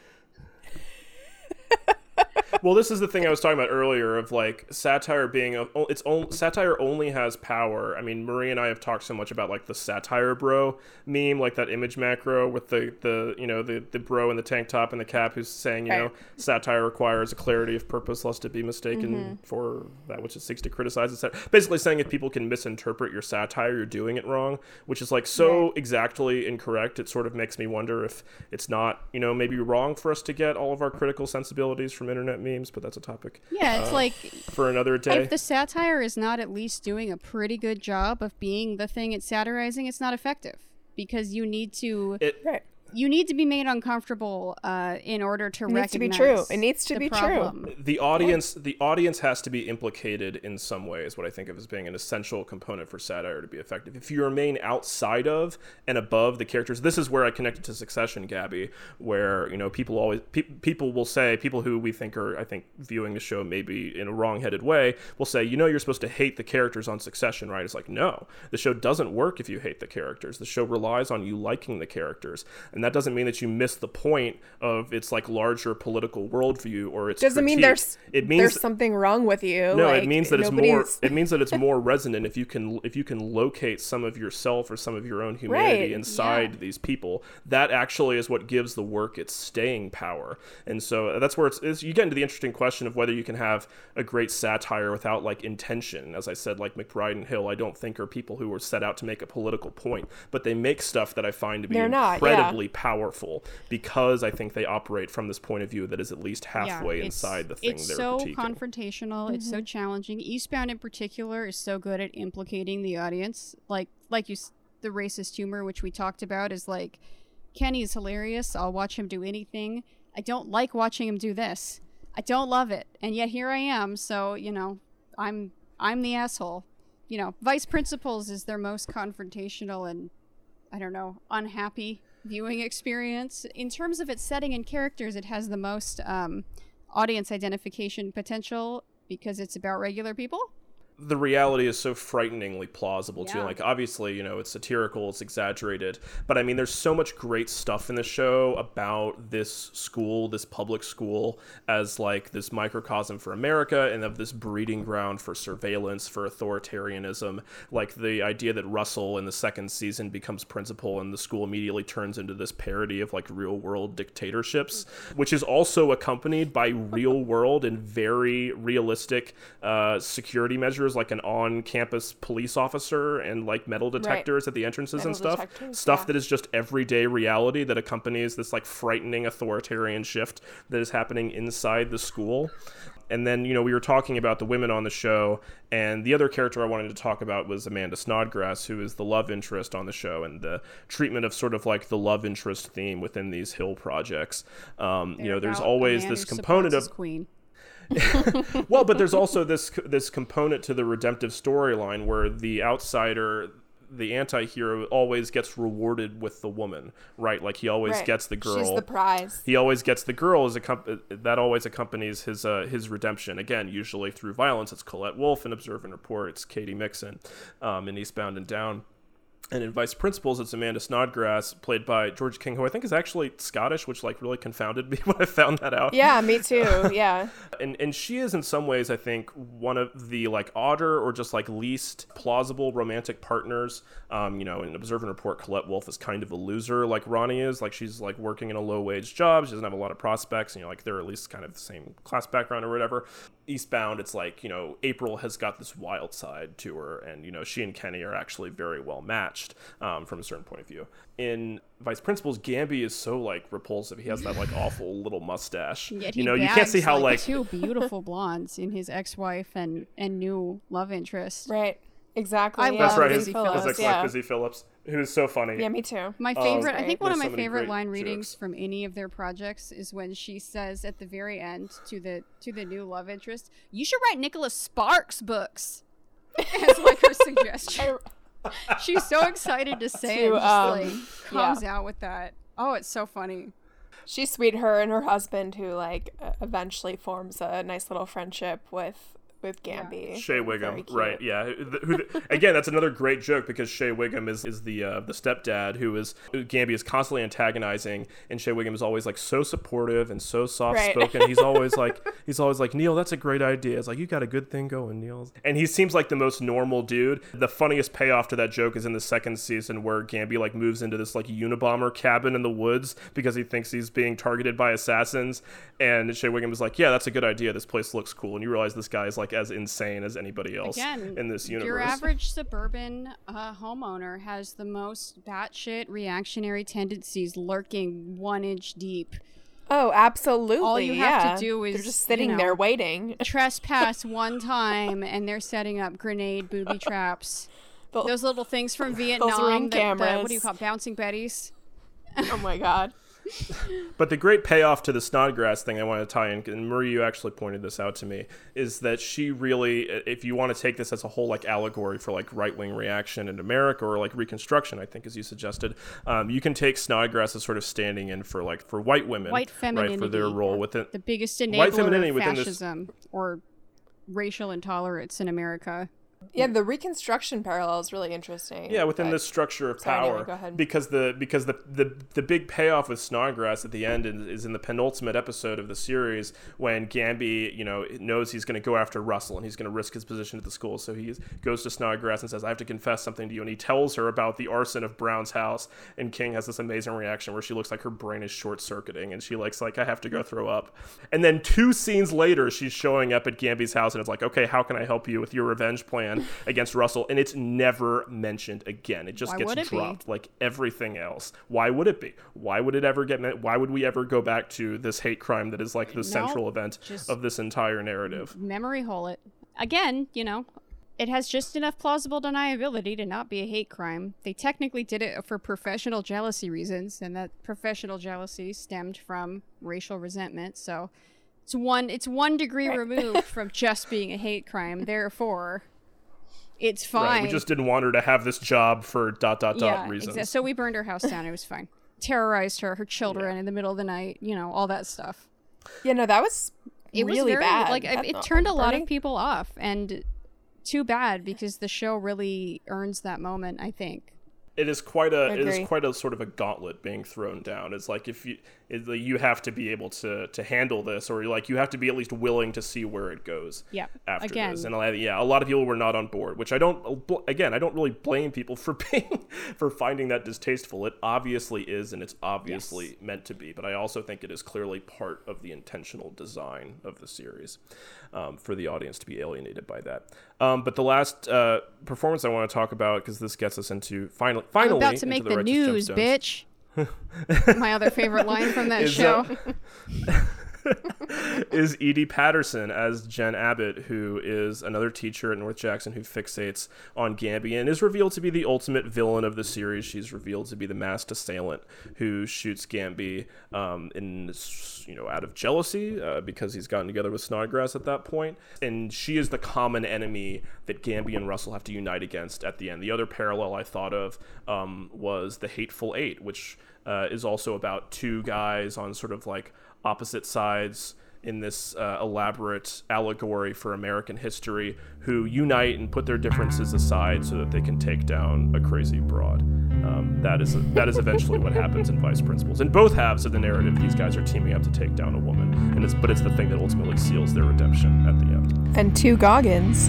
well, this is the thing I was talking about earlier of like satire being a, it's only satire only has power. I mean, Marie and I have talked so much about like the satire bro meme, like that image macro with the the you know the the bro in the tank top and the cap who's saying you know satire requires a clarity of purpose lest it be mistaken mm-hmm. for that which it seeks to criticize. Etc. Basically, saying if people can misinterpret your satire, you're doing it wrong, which is like so exactly incorrect. It sort of makes me wonder if it's not you know maybe wrong for us to get all of our critical sensibilities from internet memes, but that's a topic Yeah, it's uh, like for another day. if the satire is not at least doing a pretty good job of being the thing it's satirizing, it's not effective because you need to it right. You need to be made uncomfortable uh, in order to recognize. It needs to be true. It needs to the be true. the audience the audience has to be implicated in some way. Is what i think of as being an essential component for satire to be effective if you remain outside of and above the characters this is where i connect it to succession gabby where you know people always pe- people will say people who we think are i think viewing the show maybe in a wrong-headed way will say you know you're supposed to hate the characters on succession right it's like no the show doesn't work if you hate the characters the show relies on you liking the characters and that doesn't mean that you miss the point of its like larger political worldview or its Doesn't mean there's it means there's something wrong with you. no, like, it means that it's more. It means that it's more resonant if you can if you can locate some of yourself or some of your own humanity Right, inside yeah. these people. That actually is what gives the work its staying power. And so uh, that's where it's, it's you get into the interesting question of whether you can have a great satire without like intention. As I said, like McBride and Hill, I don't think are people who were set out to make a political point, but they make stuff that I find to be They're not, yeah. Incredibly powerful because I think they operate from this point of view that is at least halfway it's- inside the thing It's they're so critiquing. confrontational. It's so mm-hmm. challenging. Eastbound in particular is so good at implicating the audience. Like like you, the racist humor which we talked about is like Kenny is hilarious. I'll watch him do anything. I don't like watching him do this. I don't love it, and yet here I am. So you know, I'm I'm the asshole. You know, Vice Principals is their most confrontational and I don't know, unhappy viewing experience. In terms of its setting and characters, it has the most um, audience identification potential because it's about regular people. The reality is so frighteningly plausible too. Yeah. Like obviously, you know, it's satirical, it's exaggerated, but I mean there's so much great stuff in the show about this school, this public school as like this microcosm for America and of this breeding ground for surveillance, for authoritarianism. Like the idea that Russell in the second season becomes principal and the school immediately turns into this parody of like real world dictatorships, which is also accompanied by real world and very realistic uh, security measures like an on campus police officer and like metal detectors at the entrances and stuff. Stuff yeah. that is just everyday reality that accompanies this like frightening authoritarian shift that is happening inside the school. And then, you know, we were talking about the women on the show, and the other character I wanted to talk about was Amanda Snodgrass, who is the love interest on the show, and the treatment of sort of like the love interest theme within these Hill projects. Um, you know, there's always this component of queen. well, but there's also this this component to the redemptive storyline where the outsider, the anti-hero, always gets rewarded with the woman, right? Like he always Right. gets the girl. She's the prize. he always gets the girl as a comp- that always accompanies his uh, his redemption. Again, usually through violence. It's Colette Wolfe in Observe and Report. It's Katy Mixon um, in Eastbound and Down. And in Vice Principals, it's Amanda Snodgrass, played by Georgia King, who I think is actually Scottish, which like really confounded me when I found that out. Yeah, me too. Yeah. and and she is in some ways i think one of the like odder or just like least plausible romantic partners. Um you know in observe and report colette wolfe is kind of a loser like ronnie is. Like she's like working in a low wage job. She doesn't have a lot of prospects. And you know like they're at least kind of the same class background or whatever. Eastbound it's like you know april has got this wild side to her. And you know she and kenny are actually very well matched um, from a certain point of view in vice principals gamby is so like repulsive he has that like awful little mustache Yet you know you can't see how like two beautiful blondes in his ex-wife and and new love interest. Right. Exactly. I yeah, love That's right. Busy His, Phillips, his Phillips, ex-wife, yeah. Busy Phillips, who's so funny. Yeah, me too. My Oh, favorite, I think one of my so favorite line readings jokes. from any of their projects is when she says at the very end to the to the new love interest, "You should write Nicholas Sparks books." As like her suggestion. She's so excited to say To, and just um, like comes out with that. Oh, it's so funny. She's sweet. Her and her husband, who like eventually forms a nice little friendship with with Gamby. Shea Very Whigham, right? Yeah. Who- who- again, that's another great joke because Shea Whigham is, is the uh, the stepdad who is who Gamby is constantly antagonizing, and Shea Whigham is always like so supportive and so soft spoken. He's always like he's always like Neil, that's a great idea. It's like you got a good thing going, Neil. And he seems like the most normal dude. The funniest payoff to that joke is in the second season where Gamby like moves into this like Unabomber cabin in the woods because he thinks he's being targeted by assassins, and Shea Whigham is like, yeah, that's a good idea. This place looks cool, and you realize this guy is like as insane as anybody else Again, in this universe. your average suburban uh, homeowner has the most batshit reactionary tendencies lurking one inch deep. Oh, absolutely. All you have to do do they're is, just you sitting know, there waiting. Trespass one time, and they're setting up grenade booby traps. Those little things from Vietnam. ring the- the- what do you call it? bouncing betties? oh my god. But the great payoff to the Snodgrass thing I want to tie in, and Marie, you actually pointed this out to me, is that she really, if you want to take this as a whole like allegory for like right wing reaction in America or like Reconstruction, I think as you suggested, um, you can take Snodgrass as sort of standing in for like for white women, White right, femininity. for their role within The biggest White femininity of within this- fascism or racial intolerance in America. Yeah, the reconstruction parallel is really interesting. Yeah, within but- this structure of Sorry, power, go ahead. because the because the, the the big payoff with Snodgrass at the end is, in the penultimate episode of the series when Gamby, you know, knows he's going to go after Russell and he's going to risk his position at the school. So he goes to Snodgrass and says, "I have to confess something to you," and he tells her about the arson of Brown's house. And King has this amazing reaction where she looks like her brain is short circuiting and she likes like I have to go throw up. And then two scenes later, she's showing up at Gamby's house and it's like, "Okay, how can I help you with your revenge plan against Russell?" And it's never mentioned again. It just Why gets would it be? dropped like everything else. Why would it be? Why would it ever get? men- Why would we ever go back to this hate crime that is like the central event of this entire narrative? memory hole it. Again, you know, it has just enough plausible deniability to not be a hate crime. They technically did it for professional jealousy reasons, and that professional jealousy stemmed from racial resentment. So it's one it's one degree removed from just being a hate crime. Therefore, it's fine. Right. We just didn't want her to have this job for dot dot dot yeah, reasons. exa- So we burned her house down. It was fine. Terrorized her, her children in the middle of the night. You know, all that stuff. Yeah, no, that was it really was very bad. like it, it turned a lot burning- of people off and too bad because the show really earns that moment i think it is quite a it is quite a sort of a gauntlet being thrown down. It's like if you it, you have to be able to to handle this, or like you have to be at least willing to see where it goes. Yeah. After Again. this, and yeah, a lot of people were not on board, which I don't. Again, I don't really blame people for being for finding that distasteful. It obviously is, and it's obviously meant to be. But I also think it is clearly part of the intentional design of the series um, for the audience to be alienated by that. Um, but the last uh, performance I want to talk about because this gets us into finally i'm finally about to make the, the, news Gemstones. bitch my other favorite line from that show that- is Edi Patterson as Jen Abbott, who is another teacher at North Jackson who fixates on Gamby and is revealed to be the ultimate villain of the series. She's revealed to be the masked assailant who shoots Gamby um, in you know out of jealousy uh, because he's gotten together with Snodgrass at that point, and she is the common enemy that Gamby and Russell have to unite against at the end. The other parallel I thought of um, was the Hateful Eight, which uh, is also about two guys on sort of like opposite sides in this uh, elaborate allegory for American history who unite and put their differences aside so that they can take down a crazy broad. Um, that is that is eventually what happens in Vice Principals. In both halves of the narrative, these guys are teaming up to take down a woman, and it's but it's the thing that ultimately seals their redemption at the end. and two Goggins.